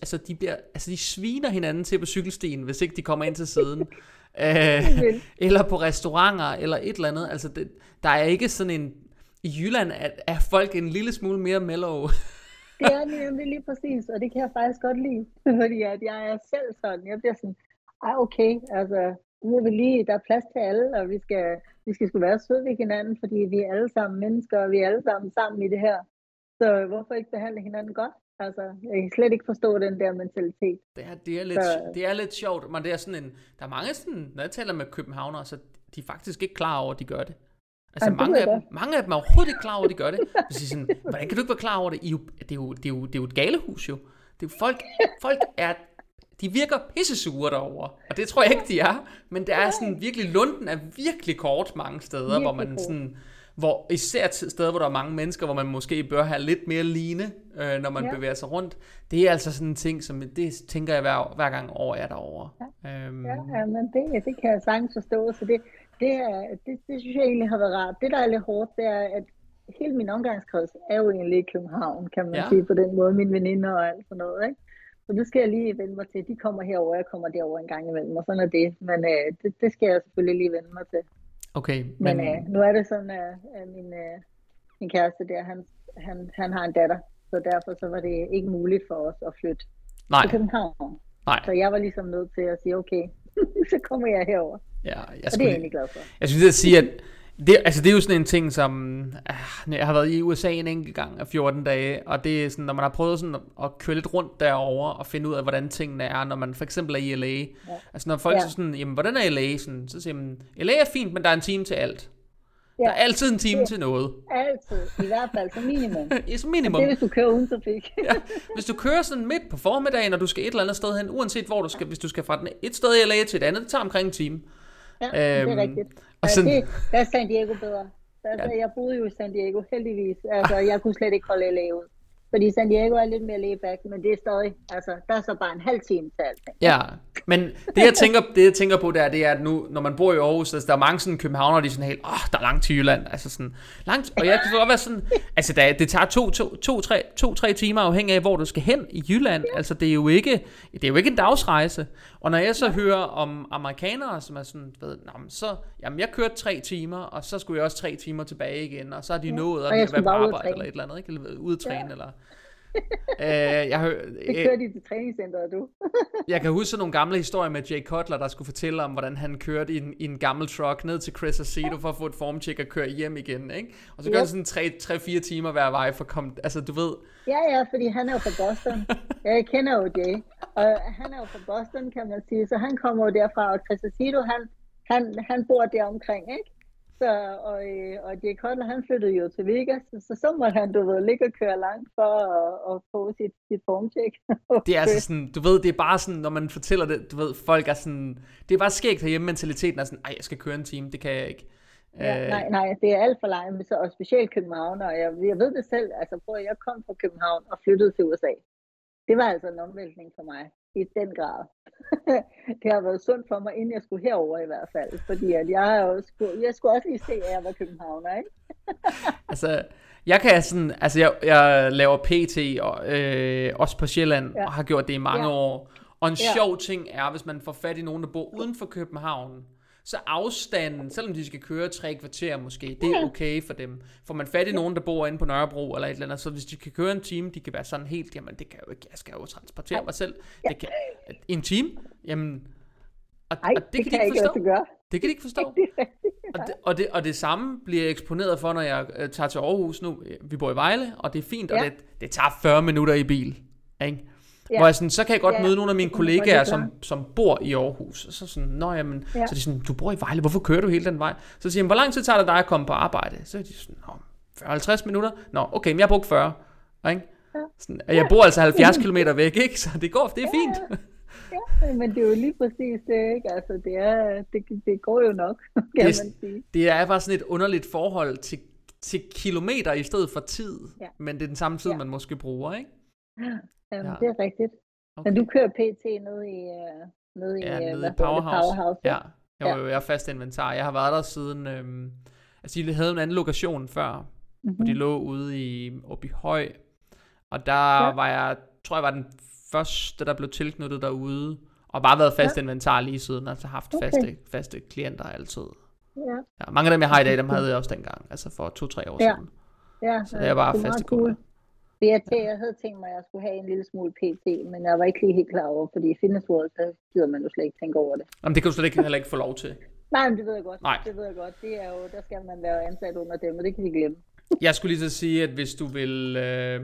altså, de bliver, altså, de sviner hinanden til på cykelstien, hvis ikke de kommer ind til siden. <laughs> øh, eller på restauranter, eller et eller andet. Altså, det, der er ikke sådan en... I Jylland er, er folk en lille smule mere mellow. Det er <laughs> nemlig lige præcis, og det kan jeg faktisk godt lide, <laughs> fordi at jeg er selv sådan, jeg bliver sådan, ej okay, altså, nu er vi lige, der er plads til alle, og vi skal, vi skal sgu være søde ved hinanden, fordi vi er alle sammen mennesker, og vi er alle sammen sammen i det her. Så hvorfor ikke behandle hinanden godt? Altså, jeg kan slet ikke forstå den der mentalitet. Det er, det er, lidt, Så- det er lidt sjovt, men det er sådan en... Der er mange sådan... Når jeg taler med københavnere, så de er faktisk ikke klar over, at de gør det. Altså, Jamen, mange af, dem, mange af dem er overhovedet ikke klar over, at de gør det. Så siger sådan, <laughs> hvordan kan du ikke være klar over det? I det, er jo, det, er jo, det er jo et galehus, jo. Det er folk, folk er... De virker pissesure derovre, og det tror jeg ikke, de er. Men det er sådan virkelig... Lunden er virkelig kort mange steder, hvor Virkelig man kort. sådan... Hvor, især steder, hvor der er mange mennesker, hvor man måske bør have lidt mere line, øh, når man ja. Bevæger sig rundt. Det er altså sådan en ting, som det tænker jeg hver, hver gang over er derovre. Ja. Øhm, Ja, ja men det, det kan jeg sagtens forstå, så det, det, er, det, det synes jeg egentlig har været rart. Det, der er lidt hårdt, det er, at hele min omgangskreds er jo egentlig i København, kan man ja. sige på den måde, mine veninder og alt sådan noget, ikke? Så det skal jeg lige vende mig til. De kommer herover, jeg kommer derover en gang imellem, og sådan er det. Men øh, det, det skal jeg selvfølgelig lige vende mig til. Okay, Men, men, øh, nu er det sådan, at, at min, øh, min kæreste der, han, han, han har en datter, så derfor så var det ikke muligt for os at flytte nej, til København. nej. Så jeg var ligesom nødt til at sige, okay, <laughs> så kommer jeg herover. Ja, jeg, Og det er jeg egentlig glad for. jeg skulle sige, at det, altså det er jo sådan en ting, som... Øh, jeg har været i USA en enkelt gang af 14 dage, og det er sådan, når man har prøvet sådan at køre lidt rundt derover og finde ud af, hvordan tingene er, når man for eksempel er i LA. Ja. Altså når folk ja. Ja. er sådan, jamen hvordan er LA? Sådan, så siger man, LA er fint, men der er en time til alt. Ja. Der er altid en time til noget. Altid, i hvert fald som minimum. I <laughs> som Det minimum. er, hvis du kører uden trafik. <laughs> ja. Hvis du kører sådan midt på formiddagen, og du skal et eller andet sted hen, uanset hvor du skal, hvis du skal fra den et sted i LA til et andet, det tager omkring en time. Ja, det Øhm, er rigtigt. og sådan- det, der er San Diego bedre. Der, Ja. ja. Jeg boede jo i San Diego, heldigvis. Altså, jeg kunne slet ikke holde LA ud. Fordi San Diego er lidt mere laid back, men det er stadig, altså, der er så bare en halv time til alting. Ja, men det jeg tænker, det jeg tænker på, det er, det er, at nu, når man bor i Aarhus, altså, der er mange sådan københavnere, de er sådan helt, åh, oh, der er langt til Jylland, altså sådan, langt, og jeg kan godt være sådan, altså der, det tager to, to, to, tre, to, tre timer afhængig af, hvor du skal hen i Jylland, altså det er jo ikke, det er jo ikke en dagsrejse, og når jeg så hører om amerikanere, som er sådan, ved, men så, jamen jeg kørte tre timer, og så skulle jeg også tre timer tilbage igen, og så har de nået at være på arbejde, eller et eller andet, ikke? eller ud at træne, eller... Øh, jeg, hør, Det kører de til træningscenteret, du. <laughs> jeg kan huske nogle gamle historier med Jay Cutler, der skulle fortælle om, hvordan han kørte i en, i en gammel truck ned til Chris Aceto for at få et formcheck og køre hjem igen, ikke? Og så gør Yep. det sådan 3-4 timer hver vej for at komme... Altså, du ved... Ja, ja, fordi han er jo fra Boston. Jeg kender jo Jay. Og han er jo fra Boston, kan man sige. Så han kommer jo derfra, og Chris Aceto, han, han, han bor der omkring, ikke? Så, og, øh, og Jay Cutler, han flyttede jo til Vegas, så så må han, du ved, ligge og køre langt for at, at få sit, sit formcheck. <laughs> Det er altså sådan, du ved, det er bare sådan, når man fortæller det, du ved, folk er sådan, det er bare skægt herhjemme, mentaliteten er sådan, ej, jeg skal køre en time, det kan jeg ikke. Ja, Øh, nej, nej, det er alt for langt, og specielt København, og jeg, jeg ved det selv, altså prøv, at jeg kom fra København og flyttede til USA. Det var altså en omvæltning for mig, i den grad. <laughs> det har været sundt for mig, inden jeg skulle herover i hvert fald, fordi at jeg, skulle, jeg skulle også lige se, at jeg var københavner, ikke? <laughs> Altså, jeg kan sådan, altså jeg, jeg laver PT og, øh, også på Sjælland, ja. Og har gjort det i mange ja. År. Og en. Ja. sjov ting er, hvis man får fat i nogen, der bor uden for København, så afstanden, selvom de skal køre tre kvarter måske, det er okay for dem. Får man fat i nogen, der bor inde på Nørrebro eller et eller andet, så hvis de kan køre en time, de kan være sådan helt, jamen det kan jeg jo ikke, jeg skal jo transportere mig selv. Det kan, en time, jamen, og, Nej, og det, det, kan kan de ikke ikke forstå. gøre. Det kan de ikke forstå. <laughs> Og det, og, det, og det samme bliver jeg eksponeret for, når jeg øh, tager til Aarhus nu. Vi bor i Vejle, og det er fint, og Ja. det, det tager 40 minutter i bil. Ikke? Ja. Hvor jeg sådan, så kan jeg godt Ja, møde nogle af mine kollegaer, som, som bor i Aarhus. Og så sådan, nå jamen, ja. Ja. så de sådan, du bor i Vejle, hvorfor kører du hele den vej? Så siger jeg, hvor lang tid tager det dig at komme på arbejde? Så er de sådan, nå, 50 minutter? Nå, okay, men jeg har brugt 40. Ikke? Sådan, og jeg bor altså 70 km væk, ikke? Så det går, det er fint. Ja, men det er jo lige præcis det, ikke? Altså, det, er, det, det går jo nok, <laughs> kan det, man sige. Det er bare sådan et underligt forhold til, til kilometer i stedet for tid, ja. men det er den samme tid, ja. man måske bruger, ikke? Jamen, ja. det er rigtigt. Okay. Men du kører PT ned i, uh, ned i, ja, ned i Powerhouse. Powerhouse ja, jeg, ja. jeg er fast inventar. Jeg har været der siden, øhm, altså de havde en anden lokation før, mm-hmm. hvor de mhm. lå ude i, oppe i Høj, og der ja. var jeg, tror jeg var den første, der blev tilknyttet derude, og bare været fast ja. inventar lige siden, altså haft okay. faste, faste klienter altid. Ja. ja. Mange af dem, jeg har i dag, dem havde jeg også dengang, altså for to-tre år ja. siden. Ja, så det er bare faste cool. Jeg, tænkte, jeg havde tænkt mig, at jeg skulle have en lille smule PT, men jeg var ikke lige helt klar over, fordi i Fitness World, så gider man jo slet ikke tænke over det. Jamen, det kan du slet ikke, heller ikke få lov til. Nej, men det ved jeg godt. Nej. Det ved jeg godt. Det er jo, der skal man være ansat under dem, og det kan vi glemme. jeg skulle lige så sige, at hvis du vil... Øh,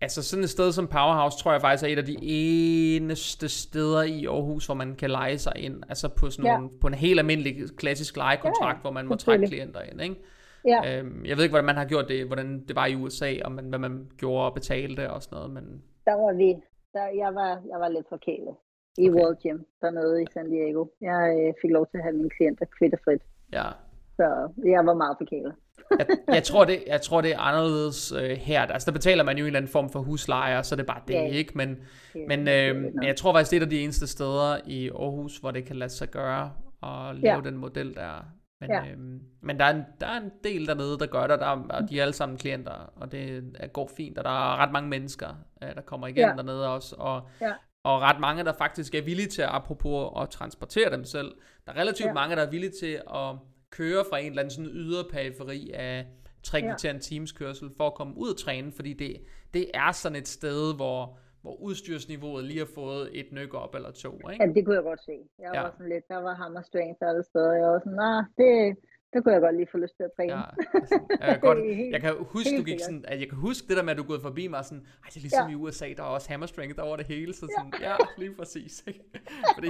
altså sådan et sted som Powerhouse, tror jeg faktisk er et af de eneste steder i Aarhus, hvor man kan lege sig ind. Altså på, sådan ja. nogle, på en helt almindelig klassisk lejekontrakt, ja, hvor man må trække klienter ind, ikke? Ja. Øhm, jeg ved ikke, hvordan man har gjort det, hvordan det var i USA, og man, hvad man gjorde og betalte og sådan noget, men... Der var vi, der, jeg, var, jeg var lidt forkælet i okay. World Gym dernede i San Diego. Jeg øh, fik lov til at have mine klienter kvitterfrit. Ja. Så jeg var meget forkælet. jeg, jeg, tror det, jeg tror, det er anderledes øh, her. Altså, der betaler man jo en eller anden form for husleje, så det er bare det, ja. ikke? Men, ja, men, øh, men jeg tror faktisk, det er et af de eneste steder i Aarhus, hvor det kan lade sig gøre at lave ja. den model der. Men, ja. øhm, men der, er en, der er en del dernede, der gør det, der, og de er alle sammen klienter, og det går fint, og der er ret mange mennesker, øh, der kommer igen ja. dernede også, og, ja. og ret mange, der faktisk er villige til, apropos at transportere dem selv, der er relativt ja. mange, der er villige til at køre fra en eller anden sådan yderperiferi af tre kvarter ja. en times kørsel, for at komme ud og træne, fordi det, det er sådan et sted, hvor hvor udstyrsniveauet lige har fået et nyk op eller to, ikke? Ja, det kunne jeg godt se. Jeg ja. var sådan lidt, der var hammer strength alle steder, jeg var sådan, nah, det, det kunne jeg godt lige få lyst til at træne. Ja, <laughs> altså, jeg, kan godt, jeg kan huske, du gik sådan, at jeg kan huske det der med, at du gået forbi mig sådan, ej, det er ligesom ja. i USA, der er også hammer strength over det hele, så sådan, ja, ja lige præcis. Ikke? <laughs> Fordi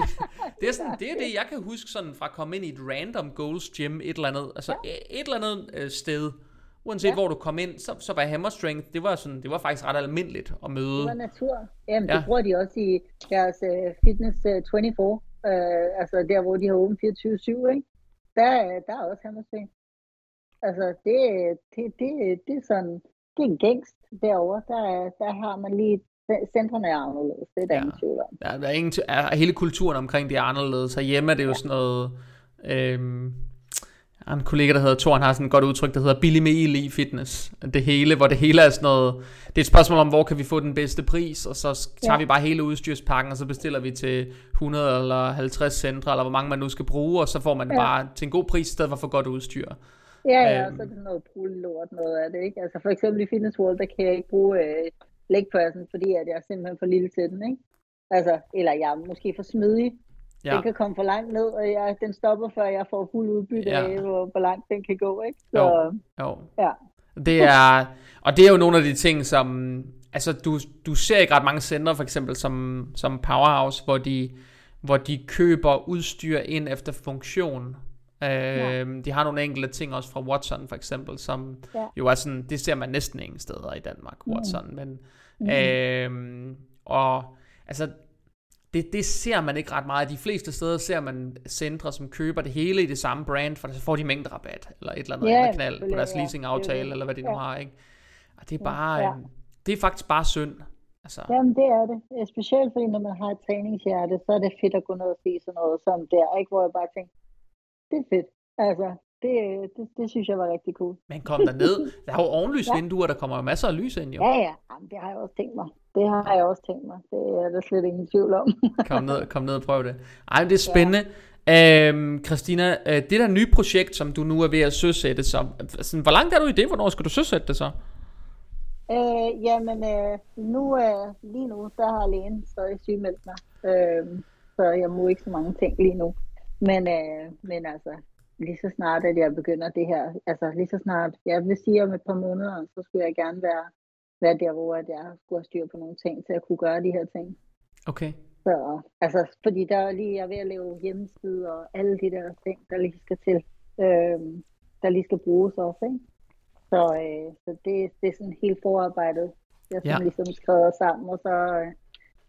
det er, sådan, det er det, jeg kan huske sådan fra at komme ind i et random goals gym, et eller andet, altså ja. et eller andet øh, sted, Uanset ja. hvor du kom ind, så, så var hammer strength, det var, sådan, det var faktisk ret almindeligt at møde. Det var natur. Jamen, ja. det bruger de også i deres uh, fitness uh, 24, uh, altså der, hvor de har åbent 24-7, ikke? Der, der er også hammer strength. Altså, det, det, det, det er sådan, det er en gængst derovre. Der, der har man lige centrene er anderledes, det er der ja. ingen tvivl om. Ja, der er ingen er, hele kulturen omkring det er anderledes. Herhjemme er det jo ja. sådan noget, øhm, har en kollega, der hedder Thor, han har sådan et godt udtryk, der hedder billig med i fitness. Det hele, hvor det hele er sådan noget, det er et spørgsmål om, hvor kan vi få den bedste pris, og så tager ja. vi bare hele udstyrspakken, og så bestiller vi til 100 eller 50 centre, eller hvor mange man nu skal bruge, og så får man ja. bare til en god pris, i stedet for for godt udstyr. Ja, ja, øhm. og så er det sådan noget lort noget af det, ikke? Altså for eksempel i Fitness World, der kan jeg ikke bruge øh, legpressen, fordi at jeg er simpelthen for lille til den, ikke? Altså, eller jeg er måske for smidig, Ja. Den kan komme for langt ned, og jeg, den stopper, før jeg får fuld udbytte ja. af, hvor, hvor langt den kan gå. Ikke? Så, jo. jo. Ja. Det er, og det er jo nogle af de ting, som... Altså, du, du ser ikke ret mange centre, for eksempel, som, som Powerhouse, hvor de, hvor de køber udstyr ind efter funktion. Ja. Øhm, de har nogle enkelte ting også fra Watson for eksempel, som ja. jo er sådan, det ser man næsten ingen steder i Danmark, mm. Watson, mm. men mm. Øhm, og altså det, det ser man ikke ret meget. De fleste steder ser man centre, som køber det hele i det samme brand, for så får de mængderabat, eller et eller andet, yeah, knald på deres leasingaftale, ja, eller hvad de nu har, ikke? Og det er bare, ja. Øhm, det er faktisk bare synd. Altså. Jamen det er det. Specielt fordi når man har et træningshjerte, så er det fedt at gå ned og se sådan noget som der, ikke? hvor jeg bare tænker, det er fedt. Altså, det, det, det synes jeg var rigtig cool. Men kom der ned. <laughs> Der er jo ovenlysvinduer, ja. der kommer jo masser af lys ind, jo. Ja, ja. Jamen, det har jeg også tænkt mig. Det har jeg også tænkt mig. Det er der slet ingen tvivl om. <laughs> kom, ned, kom ned og prøv det. Ej, det er spændende. Ja. Øhm, Christina, øh, det der nye projekt, som du nu er ved at søsætte, så, sådan, hvor langt er du i det? Hvornår skal du søsætte det så? Øh, jamen, øh, nu, øh, lige nu, der har lægen stadig sygemeldt mig. Øh, så jeg må ikke så mange ting lige nu. Men, øh, men altså, lige så snart, at jeg begynder det her, altså lige så snart, jeg vil sige om et par måneder, så skulle jeg gerne være, være der, hvor at jeg skulle have styr på nogle ting, til at kunne gøre de her ting. Okay. Så, altså, fordi der er lige, jeg er ved at lave hjemmeside og alle de der ting, der lige skal til, øh, der lige skal bruges også, ikke? Så, øh, så det, det er sådan helt forarbejdet. Jeg har Ja. ligesom skrevet sammen, og så, øh,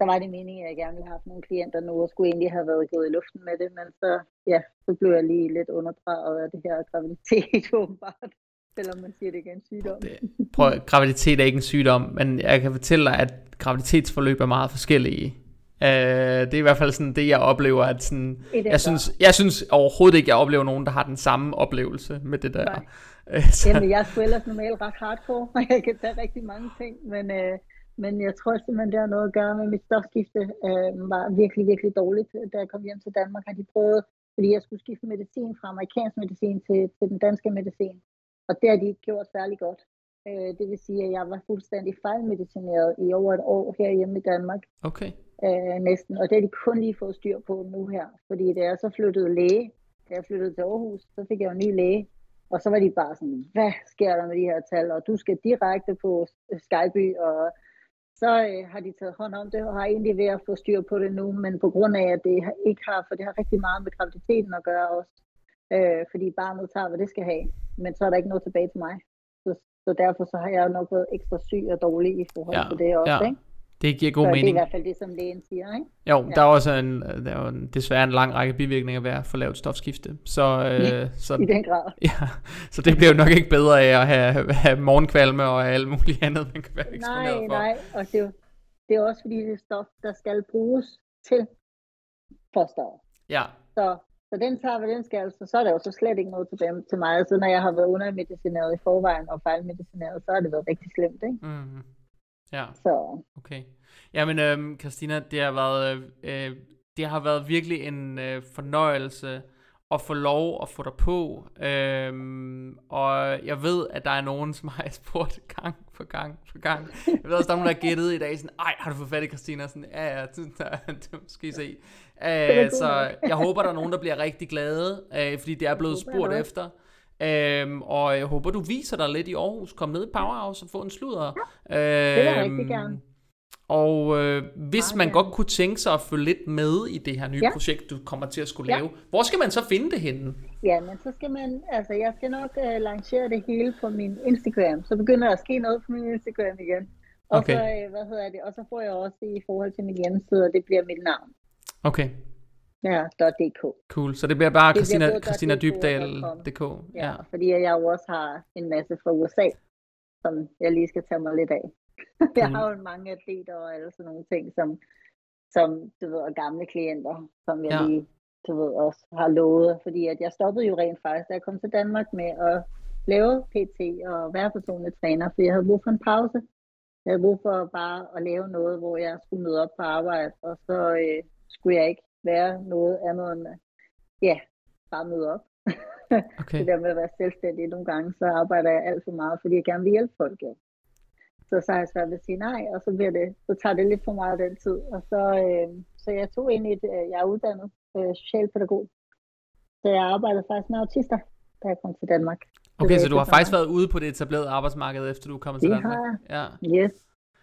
så var det meningen, at jeg gerne ville have haft nogle klienter nu, og skulle egentlig have været gået i luften med det, men så, ja, så blev jeg lige lidt underdrejet af det her graviditet, <laughs> åbenbart. Selvom man siger, det ikke er en sygdom. Det, prøv, graviditet er ikke en sygdom, men jeg kan fortælle dig, at graviditetsforløb er meget forskellige. Uh, det er i hvert fald sådan det, jeg oplever, at sådan, jeg synes, jeg synes overhovedet ikke, jeg oplever nogen, der har den samme oplevelse med det der. Nej. Øh, så, Jamen, jeg er sgu ellers normalt ret hardcore, og jeg kan tage rigtig mange ting, men, øh, men jeg tror simpelthen, det har noget at gøre med mit stofskifte. Øh, var virkelig, virkelig dårligt, da jeg kom hjem til Danmark. Har de prøvet, fordi jeg skulle skifte medicin fra amerikansk medicin til, til den danske medicin. Og det har de ikke gjort særlig godt. Øh, det vil sige, at jeg var fuldstændig fejlmedicineret i over et år herhjemme i Danmark. okay. øh, næsten. Og det har de kun lige fået styr på nu her. Fordi da jeg så flyttede læge, da jeg flyttede til Aarhus, så fik jeg jo en ny læge. Og så var de bare sådan, hvad sker der med de her tal? Og du skal direkte på Skyby. Og så øh, har de taget hånd om det, og har egentlig ved at få styr på det nu. Men på grund af, at det ikke har, for det har rigtig meget med graviditeten at gøre også. Øh, fordi barnet tager, hvad det skal have. Men så er der ikke noget tilbage til mig. Så, så derfor så har jeg nok været ekstra syg og dårlig i forhold Ja, til det også. ja. Ikke? Det giver god så det er i mening. hvert fald det, som lægen siger. Ikke? Jo, Ja. der er også en, der er en, desværre en lang række bivirkninger ved at få lavet stofskifte. Så, øh, <laughs> så, I den grad. <laughs> ja, så det bliver jo nok ikke bedre af at have, have morgenkvalme og alt muligt andet, man kan være eksponeret Nej, for. nej, og det er, det er også fordi, det er stof, der skal bruges til fosteret. Ja, Så, så den tager, hvad den skal, så, så er der jo så slet ikke noget tilbage til mig. Så når jeg har været undermedicineret i forvejen og fejlmedicineret, så har det været rigtig slemt, ikke? mm, ja. Så Okay. Jamen, øhm, Christina, det har været, øh, øh, det har været virkelig en øh, fornøjelse at få lov at få dig på. Øhm, og jeg ved, at der er nogen, som har <laughs> spurgt gang på gang på gang. Jeg ved også, der er nogen, der har gættet i dag, sådan, ej, har du fået fat i Christina? Sådan, ja, ja, det, skal I se. Øh, så jeg håber, der er nogen, der bliver rigtig glade, øh, fordi det er blevet spurgt efter. Øhm, og jeg håber, du viser dig lidt i Aarhus. Kom ned i Powerhouse og få en sludder. Ja, det vil jeg rigtig gerne. og øh, hvis Meget man godt kunne tænke sig at følge lidt med i det her nye ja. Projekt, du kommer til at skulle Ja. lave, hvor skal man så finde det henne? Ja, men så skal man, altså jeg skal nok uh, lancere det hele på min Instagram. Så begynder der at ske noget på min Instagram igen. Og Okay. så, uh, hvad hedder det, og så får jeg også i forhold til min hjemmeside, og det bliver mit navn. Okay, Ja, .dk. cool. Så det bliver bare Det bliver Christina, Christina Dybdal.dk. Ja, Ja. fordi jeg jo også har en masse fra USA, som jeg lige skal tage mig lidt af. <laughs> jeg har jo mange atleter og alle sådan nogle ting, som, som du ved, og gamle klienter, som jeg ja. lige, du ved, også har lovet. Fordi at jeg stoppede jo rent faktisk, da jeg kom til Danmark med at lave PT og være personlig træner, for jeg havde brug for en pause. Jeg havde brug for bare at lave noget, hvor jeg skulle møde op på arbejde, og så øh, skulle jeg ikke være noget andet end, øh, ja, bare møde op. <laughs> Okay. Det der med at være selvstændig nogle gange, så arbejder jeg alt for meget, fordi jeg gerne vil hjælpe folk. Jo. Så så har jeg svært ved at sige nej, og så, bliver det, så tager det lidt for meget den tid. Og så, øh, så jeg tog ind i øh, jeg er uddannet øh, socialpædagog. Så jeg arbejdede faktisk med autister, da jeg kom til Danmark. Okay, så du har faktisk været ude på det etablerede arbejdsmarked, efter du er kommet til Det Danmark? har Ja. Yes.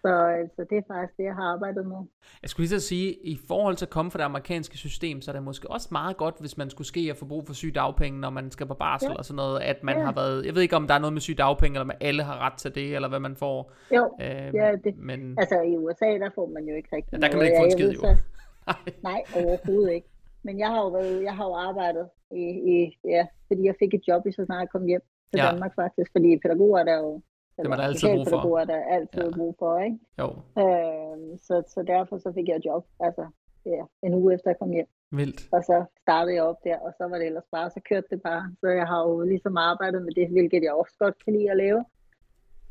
Så, øh, så det er faktisk det, jeg har arbejdet med. Jeg skulle lige så sige, i forhold til at komme fra det amerikanske system, så er det måske også meget godt, hvis man skulle ske at få brug for sygedagpenge, når man skal på barsel Ja. og sådan noget, at man Ja. har været, jeg ved ikke om der er noget med sygedagpenge, eller om alle har ret til det, eller hvad man får. Jo, Øh, ja, det, men altså i USA, der får man jo ikke rigtig Ja, der kan man ikke få en skid, jo. <laughs> Nej. Overhovedet ikke. Men jeg har jo, været, jeg har jo arbejdet i, i, ja, fordi jeg fik et job i så snart jeg kom hjem til Ja. Danmark faktisk, fordi pædagoger der er jo, Dem er der altid brug for. der er altid Ja. brug for, ikke? jo, Øh, så, så derfor så fik jeg job, altså ja, en uge efter jeg kom hjem. vildt. Og så startede jeg op der, og så var det ellers bare, så kørte det bare. Så jeg har jo ligesom arbejdet med det, hvilket jeg også godt kan lide at lave.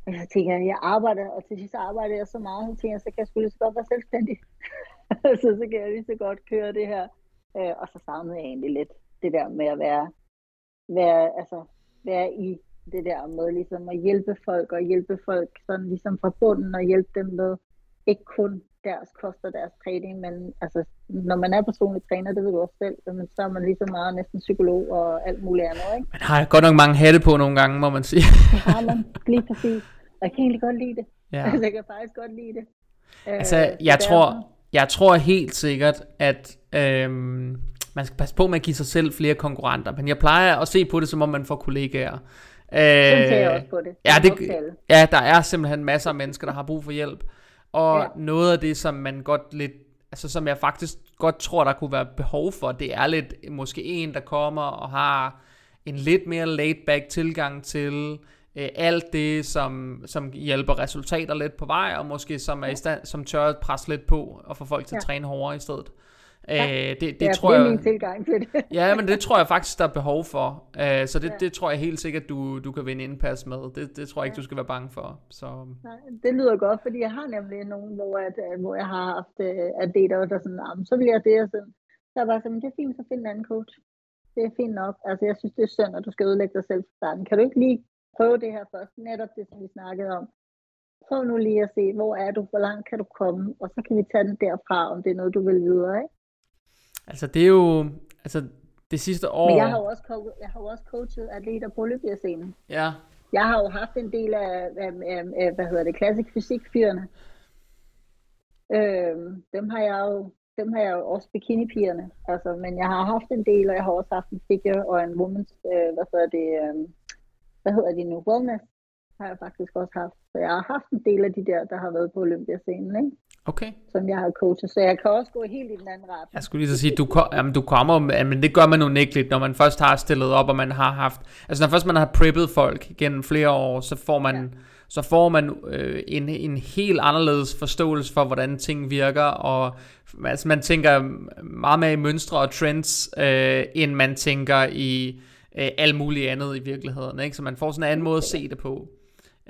Og jeg tænker, jeg arbejder, og til sidst arbejder jeg så meget, så tænker jeg, så kan jeg sgu lige så godt være selvstændig. <laughs> så, så kan jeg lige så godt køre det her. Øh, og så savnede jeg egentlig lidt det der med at være, være, altså, være i det der med ligesom at hjælpe folk, og hjælpe folk sådan ligesom fra bunden, og hjælpe dem med ikke kun deres kost og deres træning, men altså, når man er personlig træner, det ved du også selv, men så er man lige så meget næsten psykolog og alt muligt andet, ikke? Man har godt nok mange hatte på nogle gange, må man sige. <laughs> Det har man lige præcis. Og jeg kan egentlig godt lide det. ja. Altså, jeg kan faktisk godt lide det. Altså, Øh, jeg tror, jeg tror helt sikkert, at øhm, man skal passe på med at give sig selv flere konkurrenter, men jeg plejer at se på det, som om man får kollegaer. Øh, jeg også på det. Ja, det, ja, der er simpelthen masser af mennesker, der har brug for hjælp. Og ja. noget af det, som man godt lidt, altså som jeg faktisk godt tror, der kunne være behov for, det er lidt måske en, der kommer og har en lidt mere laid back tilgang til øh, alt det, som, som hjælper resultater lidt på vej, og måske som, er i stand, som tør at presse lidt på og få folk til ja. at træne hårdere i stedet. Ja. Øh, det, det, tror det er jeg, min tilgang til det. ja, men det tror jeg faktisk, der er behov for. Øh, så det, ja. det tror jeg helt sikkert, du, du kan vinde indpas med. Det, det tror jeg ikke, du skal være bange for. Så. Nej, det lyder godt, fordi jeg har nemlig nogen, hvor, at, øh, hvor jeg har haft uh, atleter, der sådan, så vil jeg det, og sådan. Så jeg bare sådan, det er fint, så find en anden coach. Det er fint nok. Altså, jeg synes, det er synd, at du skal udlægge dig selv fra starten. Kan du ikke lige prøve det her først? Netop det, som vi snakkede om. Prøv nu lige at se, hvor er du, hvor langt kan du komme, og så kan vi tage den derfra, om det er noget, du vil videre, ikke? Altså det er jo, altså det sidste år... Men jeg har jo også, coachet, jeg har jo også coachet atleter på Olympiascenen. Ja. Jeg har jo haft en del af, af, af, af hvad hedder det, klassisk fysik-fyrene. Øhm, dem har jeg jo dem har jeg jo også bikini-pigerne. Altså, men jeg har haft en del, og jeg har også haft en figure og en women's, øh, hvad hedder det, øh, hvad hedder de nu, wellness, har jeg faktisk også haft. Så jeg har haft en del af de der, der har været på Olympiascenen, ikke? Okay. Som jeg har coachet, så jeg kan også gå helt i den anden ret. Jeg skulle lige så sige, du, kom, jamen, du kommer, men det gør man unægteligt, når man først har stillet op, og man har haft, altså når først man har preppet folk gennem flere år, så får man, ja. så får man øh, en, en helt anderledes forståelse for, hvordan ting virker, og altså, man tænker meget mere i mønstre og trends, øh, end man tænker i øh, alt muligt andet i virkeligheden, ikke? så man får sådan en anden måde at se det på.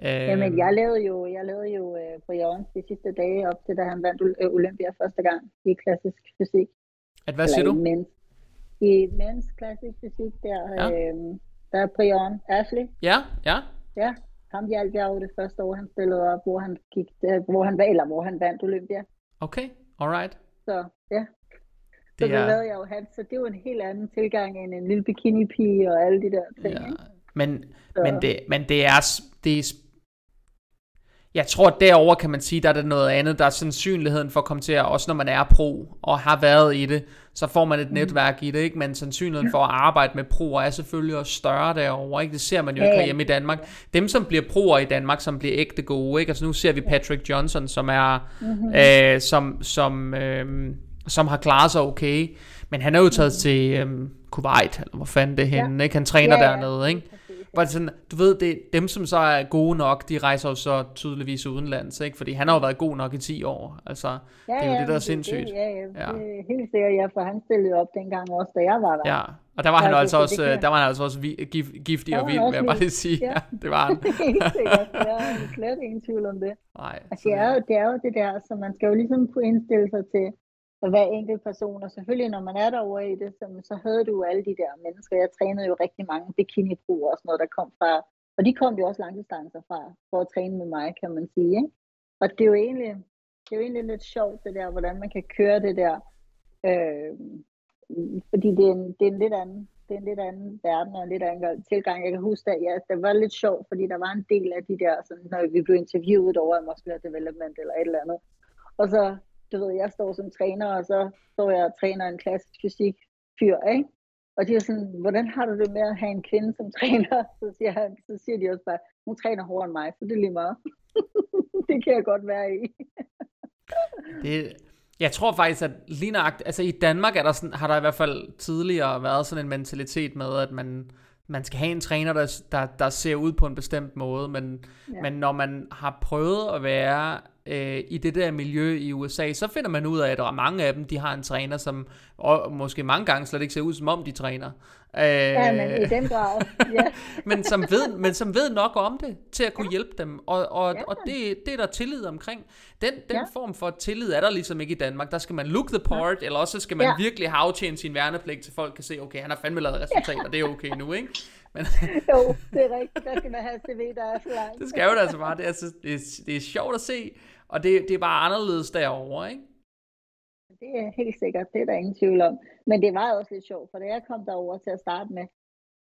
Jamen, jeg lavede jo, jeg lavede jo øh, på Jørgens de sidste dage op til, da han vandt øh, Olympia første gang i klassisk fysik. At hvad siger du? I mens, I mens klassisk fysik, der, ja. øh, der er Brian Ashley. Ja, ja. Ja, ham hjalp jeg jo det første år, han stillede op, hvor han, gik, øh, hvor han, eller hvor han vandt Olympia. Okay, alright. Så ja, så det, er... lavede jeg jo han, så det var en helt anden tilgang end en lille bikini-pige og alle de der ting. Ja. Men, men, det, men det er, det er jeg tror derover kan man sige, der er der noget andet. Der er sandsynligheden for at komme til at, også når man er pro og har været i det, så får man et mm. netværk i det, ikke? Men sandsynligheden for at arbejde med proer er selvfølgelig også større derover, ikke? Det ser man jo ikke hjemme i Danmark. Dem, som bliver proer i Danmark, som bliver ægte gode, ikke? Altså nu ser vi Patrick Johnson, som er, mm-hmm. øh, som, som, øh, som har klaret sig okay. Men han er jo taget mm. til øh, Kuwait, eller hvor fanden det er henne, ikke? Han træner dernede, ikke? Det sådan, du ved, det, dem som så er gode nok, de rejser jo så tydeligvis udenlands, ikke? Fordi han har jo været god nok i 10 år. Altså, ja, det er jo ja, det, der er sindssygt. Det, ja, ja, ja. Det er helt sikkert, ja, for han stillede op dengang også, da jeg var der. Ja, og der var han altså også, der var han altså også gif, giftig og vild, vil jeg bare lige sige. Ja, ja <laughs> det var han. <laughs> helt sikkert, der er slet ingen tvivl om det. Nej. Altså, det, er jo, det er jo det der, så man skal jo ligesom kunne indstille sig til, hver enkelt person, og selvfølgelig når man er derovre i det, så, så havde du alle de der mennesker. Jeg trænede jo rigtig mange bikini og sådan noget, der kom fra, og de kom jo også langdistancer fra, for at træne med mig, kan man sige. Ikke? Og det er jo egentlig, det er jo egentlig lidt sjovt, det der, hvordan man kan køre det der, øh, fordi det er, en, det er en lidt anden, det er en lidt anden verden og en lidt anden tilgang. Jeg kan huske, at ja, det var lidt sjovt, fordi der var en del af de der, sådan, når vi blev interviewet over Muscular Development eller et eller andet. Og så du ved, jeg står som træner, og så står jeg og træner en klassisk fysik fyr, ikke? Og de er sådan, hvordan har du det med at have en kvinde som <laughs> træner? Så siger, han, så siger de også bare, hun træner hårdere end mig, så det er lige meget. <laughs> det kan jeg godt være i. <laughs> det, jeg tror faktisk, at lige nøjagtigt, altså i Danmark er der sådan, har der i hvert fald tidligere været sådan en mentalitet med, at man, man skal have en træner, der, der, der ser ud på en bestemt måde, men, ja. men når man har prøvet at være øh, i det der miljø i USA, så finder man ud af, at der er mange af dem, de har en træner, som og måske mange gange slet ikke ser ud, som om de træner. Øh, ja, men i den grad, <laughs> ja. men, som ved, men som ved nok om det, til at kunne ja. hjælpe dem, og, og, ja. og det, det er der tillid omkring. Den, den ja. form for tillid er der ligesom ikke i Danmark. Der skal man look the part, ja. eller også skal man ja. virkelig have aftjent sin værnepligt, til folk kan se, okay, han har fandme lavet resultater, ja. det er okay nu, ikke? Men jo, det er rigtigt. Der skal man have CV, der er så langt. det skal jo da altså bare. Det er, altså, det, er, det er sjovt at se, og det, det er bare anderledes derovre, ikke? Det er helt sikkert, det er der ingen tvivl om. Men det var også lidt sjovt, for da jeg kom derover til at starte med,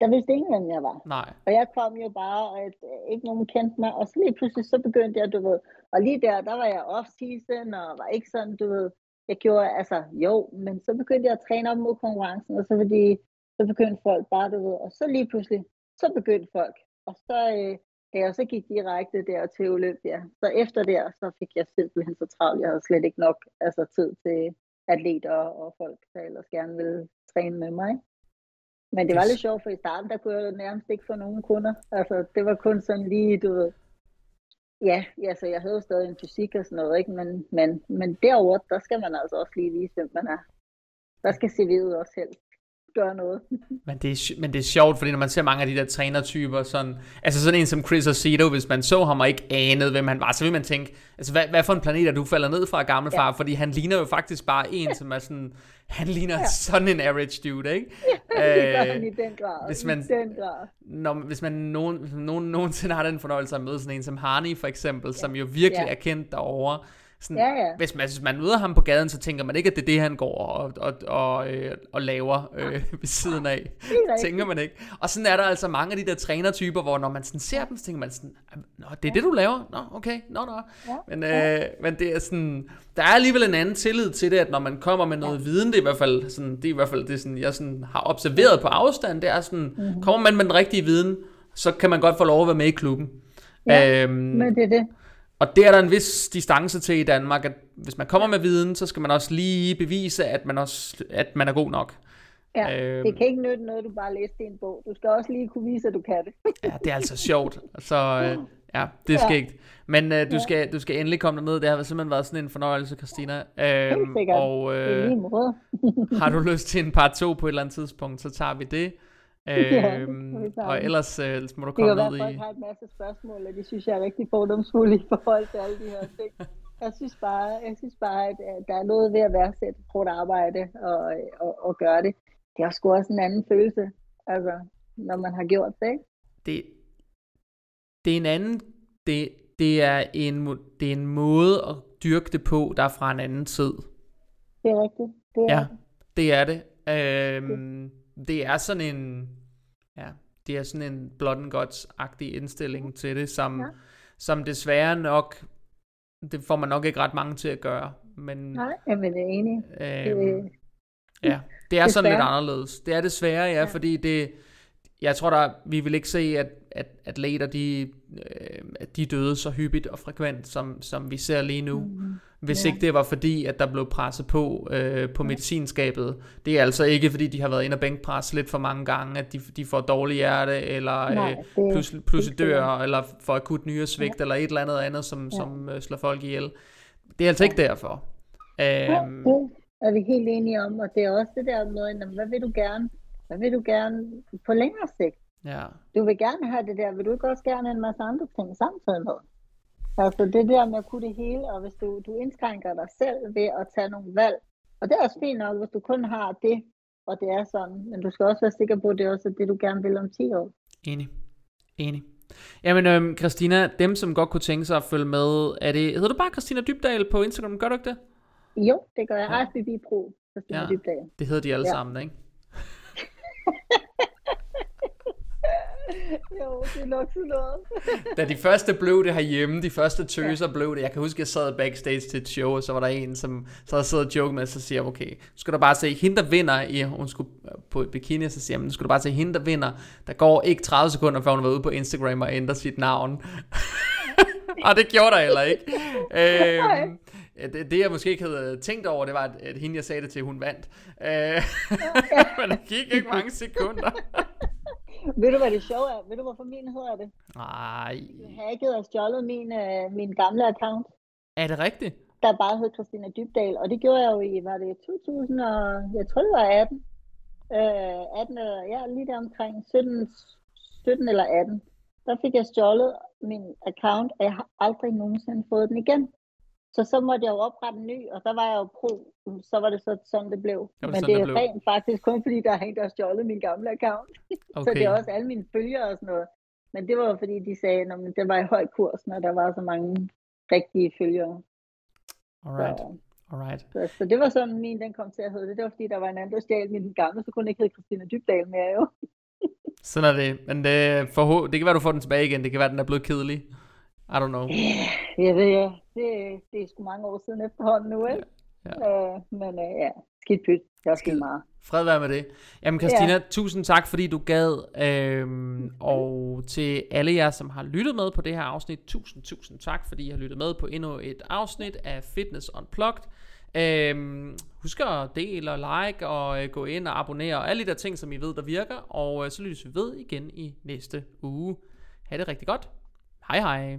der vidste ingen, hvem jeg var. Nej. Og jeg kom jo bare, og et, ikke nogen kendte mig, og så lige pludselig så begyndte jeg, du ved, og lige der, der var jeg off-season, og var ikke sådan, du ved, jeg gjorde, altså jo, men så begyndte jeg at træne op mod konkurrencen, og så fordi, så begyndte folk bare, du ved, og så lige pludselig, så begyndte folk, og så, øh, da jeg så gik direkte der til Olympia, så efter der, så fik jeg simpelthen så travlt, jeg havde slet ikke nok altså, tid til atleter og folk, der ellers gerne ville træne med mig. Men det var lidt sjovt, for i starten, der kunne jeg nærmest ikke få nogen kunder. Altså, det var kun sådan lige, du ved, Ja, ja, så jeg havde jo stadig en fysik og sådan noget, ikke? Men, men, men derover der skal man altså også lige vise, hvem man er. Der skal CV'et også helst gøre noget. <laughs> men, det er, men det er sjovt, fordi når man ser mange af de der trænertyper, sådan, altså sådan en som Chris Aceto, hvis man så ham og ikke anede, hvem han var, så vil man tænke, altså hvad, hvad for en planet er du falder ned fra gammelfar? Ja. Fordi han ligner jo faktisk bare en, som er sådan, han ligner ja. sådan en average dude, ikke? Ja, <laughs> det gør han i den grad. Hvis man, I den grad. Når, hvis man nogen, nogen, nogensinde har den fornøjelse at møde sådan en som Harney for eksempel, ja. som jo virkelig ja. er kendt derovre, sådan, ja, ja. Hvis, man, hvis man møder ham på gaden, så tænker man ikke, at det er det, han går og, og, og, øh, og laver øh, <laughs> ved siden af. <laughs> Tænker man ikke. Og sådan er der altså mange af de der trænertyper, hvor når man sådan ser dem, så tænker man sådan, Nå, det er ja. det, du laver? Nå, okay, nå, nå. Ja. Men, øh, men det er sådan, der er alligevel en anden tillid til det, at når man kommer med noget ja. viden, det er i hvert fald sådan, det er i hvert fald det, sådan, jeg sådan har observeret på afstand, det er sådan, mm-hmm. kommer man med den rigtige viden, så kan man godt få lov at være med i klubben. Ja, øhm, men det er det. Og det er der en vis distance til i Danmark, at hvis man kommer med viden, så skal man også lige bevise, at man, også, at man er god nok. Ja, øhm, det kan ikke nytte noget, du bare læser i en bog. Du skal også lige kunne vise, at du kan det. <laughs> ja, det er altså sjovt. Så øh, ja, det er skægt. Men øh, du, skal, du skal endelig komme derned. Det har simpelthen været sådan en fornøjelse, Christina. Øhm, og øh, <laughs> har du lyst til en part 2 på et eller andet tidspunkt, så tager vi det. Øhm, ja, og ellers øh, må du komme ned i... Det kan har en masse spørgsmål, og det synes jeg er rigtig fordomsfulde i forhold til alle de her <laughs> ting. Jeg synes bare, jeg synes bare at, der er noget ved at værdsætte hårdt arbejde og, og, og gøre det. Det er sgu også en anden følelse, altså, når man har gjort det, ikke? Det, det er en anden... Det, det, er en, det er en måde at dyrke det på, der er fra en anden tid. Det er rigtigt. Det er ja, det er det. Øhm, det. Det er sådan en Ja, det er sådan en blood and guts-agtig indstilling til det, som, ja. som desværre nok, det får man nok ikke ret mange til at gøre. Men, Nej, jeg er enig. Øhm, det, ja, det er desværre. sådan lidt anderledes. Det er desværre, ja, ja. fordi det, jeg tror da, vi vil ikke se, at, at atleter, de, øh, de døde så hyppigt og frekvent, som, som vi ser lige nu. Mm-hmm. Hvis ja. ikke det var fordi, at der blev presset på øh, på medicinskabet. Det er altså ikke fordi, de har været inde og bænkpresse lidt for mange gange, at de, de får dårlig hjerte, eller Nej, øh, pludselig, pludselig dør, eller får akut nyresvigt, ja. eller et eller andet andet, som, ja. som øh, slår folk ihjel. Det er altså ja. ikke derfor. Ja, øhm, det er vi helt enige om, og det er også det der med, hvad vil du gerne? Hvad vil du gerne på længere sigt? Ja. Du vil gerne have det der, vil du ikke også gerne en masse andre ting samtidig med? Altså det der med at kunne det hele, og hvis du, du indskrænker dig selv ved at tage nogle valg, og det er også fint nok, hvis du kun har det, og det er sådan, men du skal også være sikker på, at det er også det, du gerne vil om 10 år. Enig. Enig. Jamen, øhm, Christina, dem som godt kunne tænke sig at følge med, er det, hedder du bare Christina Dybdal på Instagram, gør du ikke det? Jo, det gør jeg. Ja. IFBB Pro, Christina ja, Dybdal. det hedder de alle ja. sammen, ikke? <laughs> jo, det er nok sådan noget. <laughs> da de første blev det herhjemme, de første tøser ja. blev det, jeg kan huske, jeg sad backstage til et show, og så var der en, som så havde siddet og joke med, så siger okay, så skal du bare se, hende der vinder, i, hun skulle på bikini, så siger jeg, skal du bare se, hende der vinder, der går ikke 30 sekunder, før hun var ude på Instagram og ændrer sit navn. <laughs> og det gjorde der heller ikke. øhm, det, det jeg måske ikke havde tænkt over, det var, at, at hende jeg sagde det til, hun vandt. Øh, men det gik ikke mange sekunder. Ved du, hvad det sjove er? Ved du, hvorfor min hedder det? Nej. Du hacket og stjålet min, uh, min gamle account. Er det rigtigt? Der bare hed Christina Dybdal, og det gjorde jeg jo i, var det 2000 og, jeg tror det var 18. Uh, 18, ja, lige der omkring 17, 17 eller 18. Der fik jeg stjålet min account, og jeg har aldrig nogensinde fået den igen. Så så måtte jeg jo oprette en ny, og så var jeg jo pro. Så var det så sådan, det blev. Det Men det er rent faktisk kun fordi, der er en, der har stjålet min gamle account. Okay. <laughs> så det er også alle mine følgere og sådan noget. Men det var jo fordi, de sagde, at det var i høj kurs, når der var så mange rigtige følgere. Alright. Så, Alright. Så, så, det var sådan, min den kom til at hedde det. Det var fordi, der var en anden, der stjal min gamle, så kunne ikke hedde Christina Dybdal mere jo. sådan er det. Men det, for, det kan være, du får den tilbage igen. Det kan være, den er blevet kedelig. I don't know. Ja, jeg ved ja. Det, det er sgu mange år siden efterhånden nu, ikke? Ja. Øh, men øh, ja, skidt pyt. Det er skidt meget. Fred være med det. Jamen Christina, ja. tusind tak, fordi du gad. Øhm, og til alle jer, som har lyttet med på det her afsnit, tusind, tusind tak, fordi I har lyttet med på endnu et afsnit af Fitness Unplugged. Øhm, husk at dele og like og øh, gå ind og abonnere og alle de der ting, som I ved, der virker. Og øh, så lyttes vi ved igen i næste uge. Ha' det rigtig godt. Hej hej.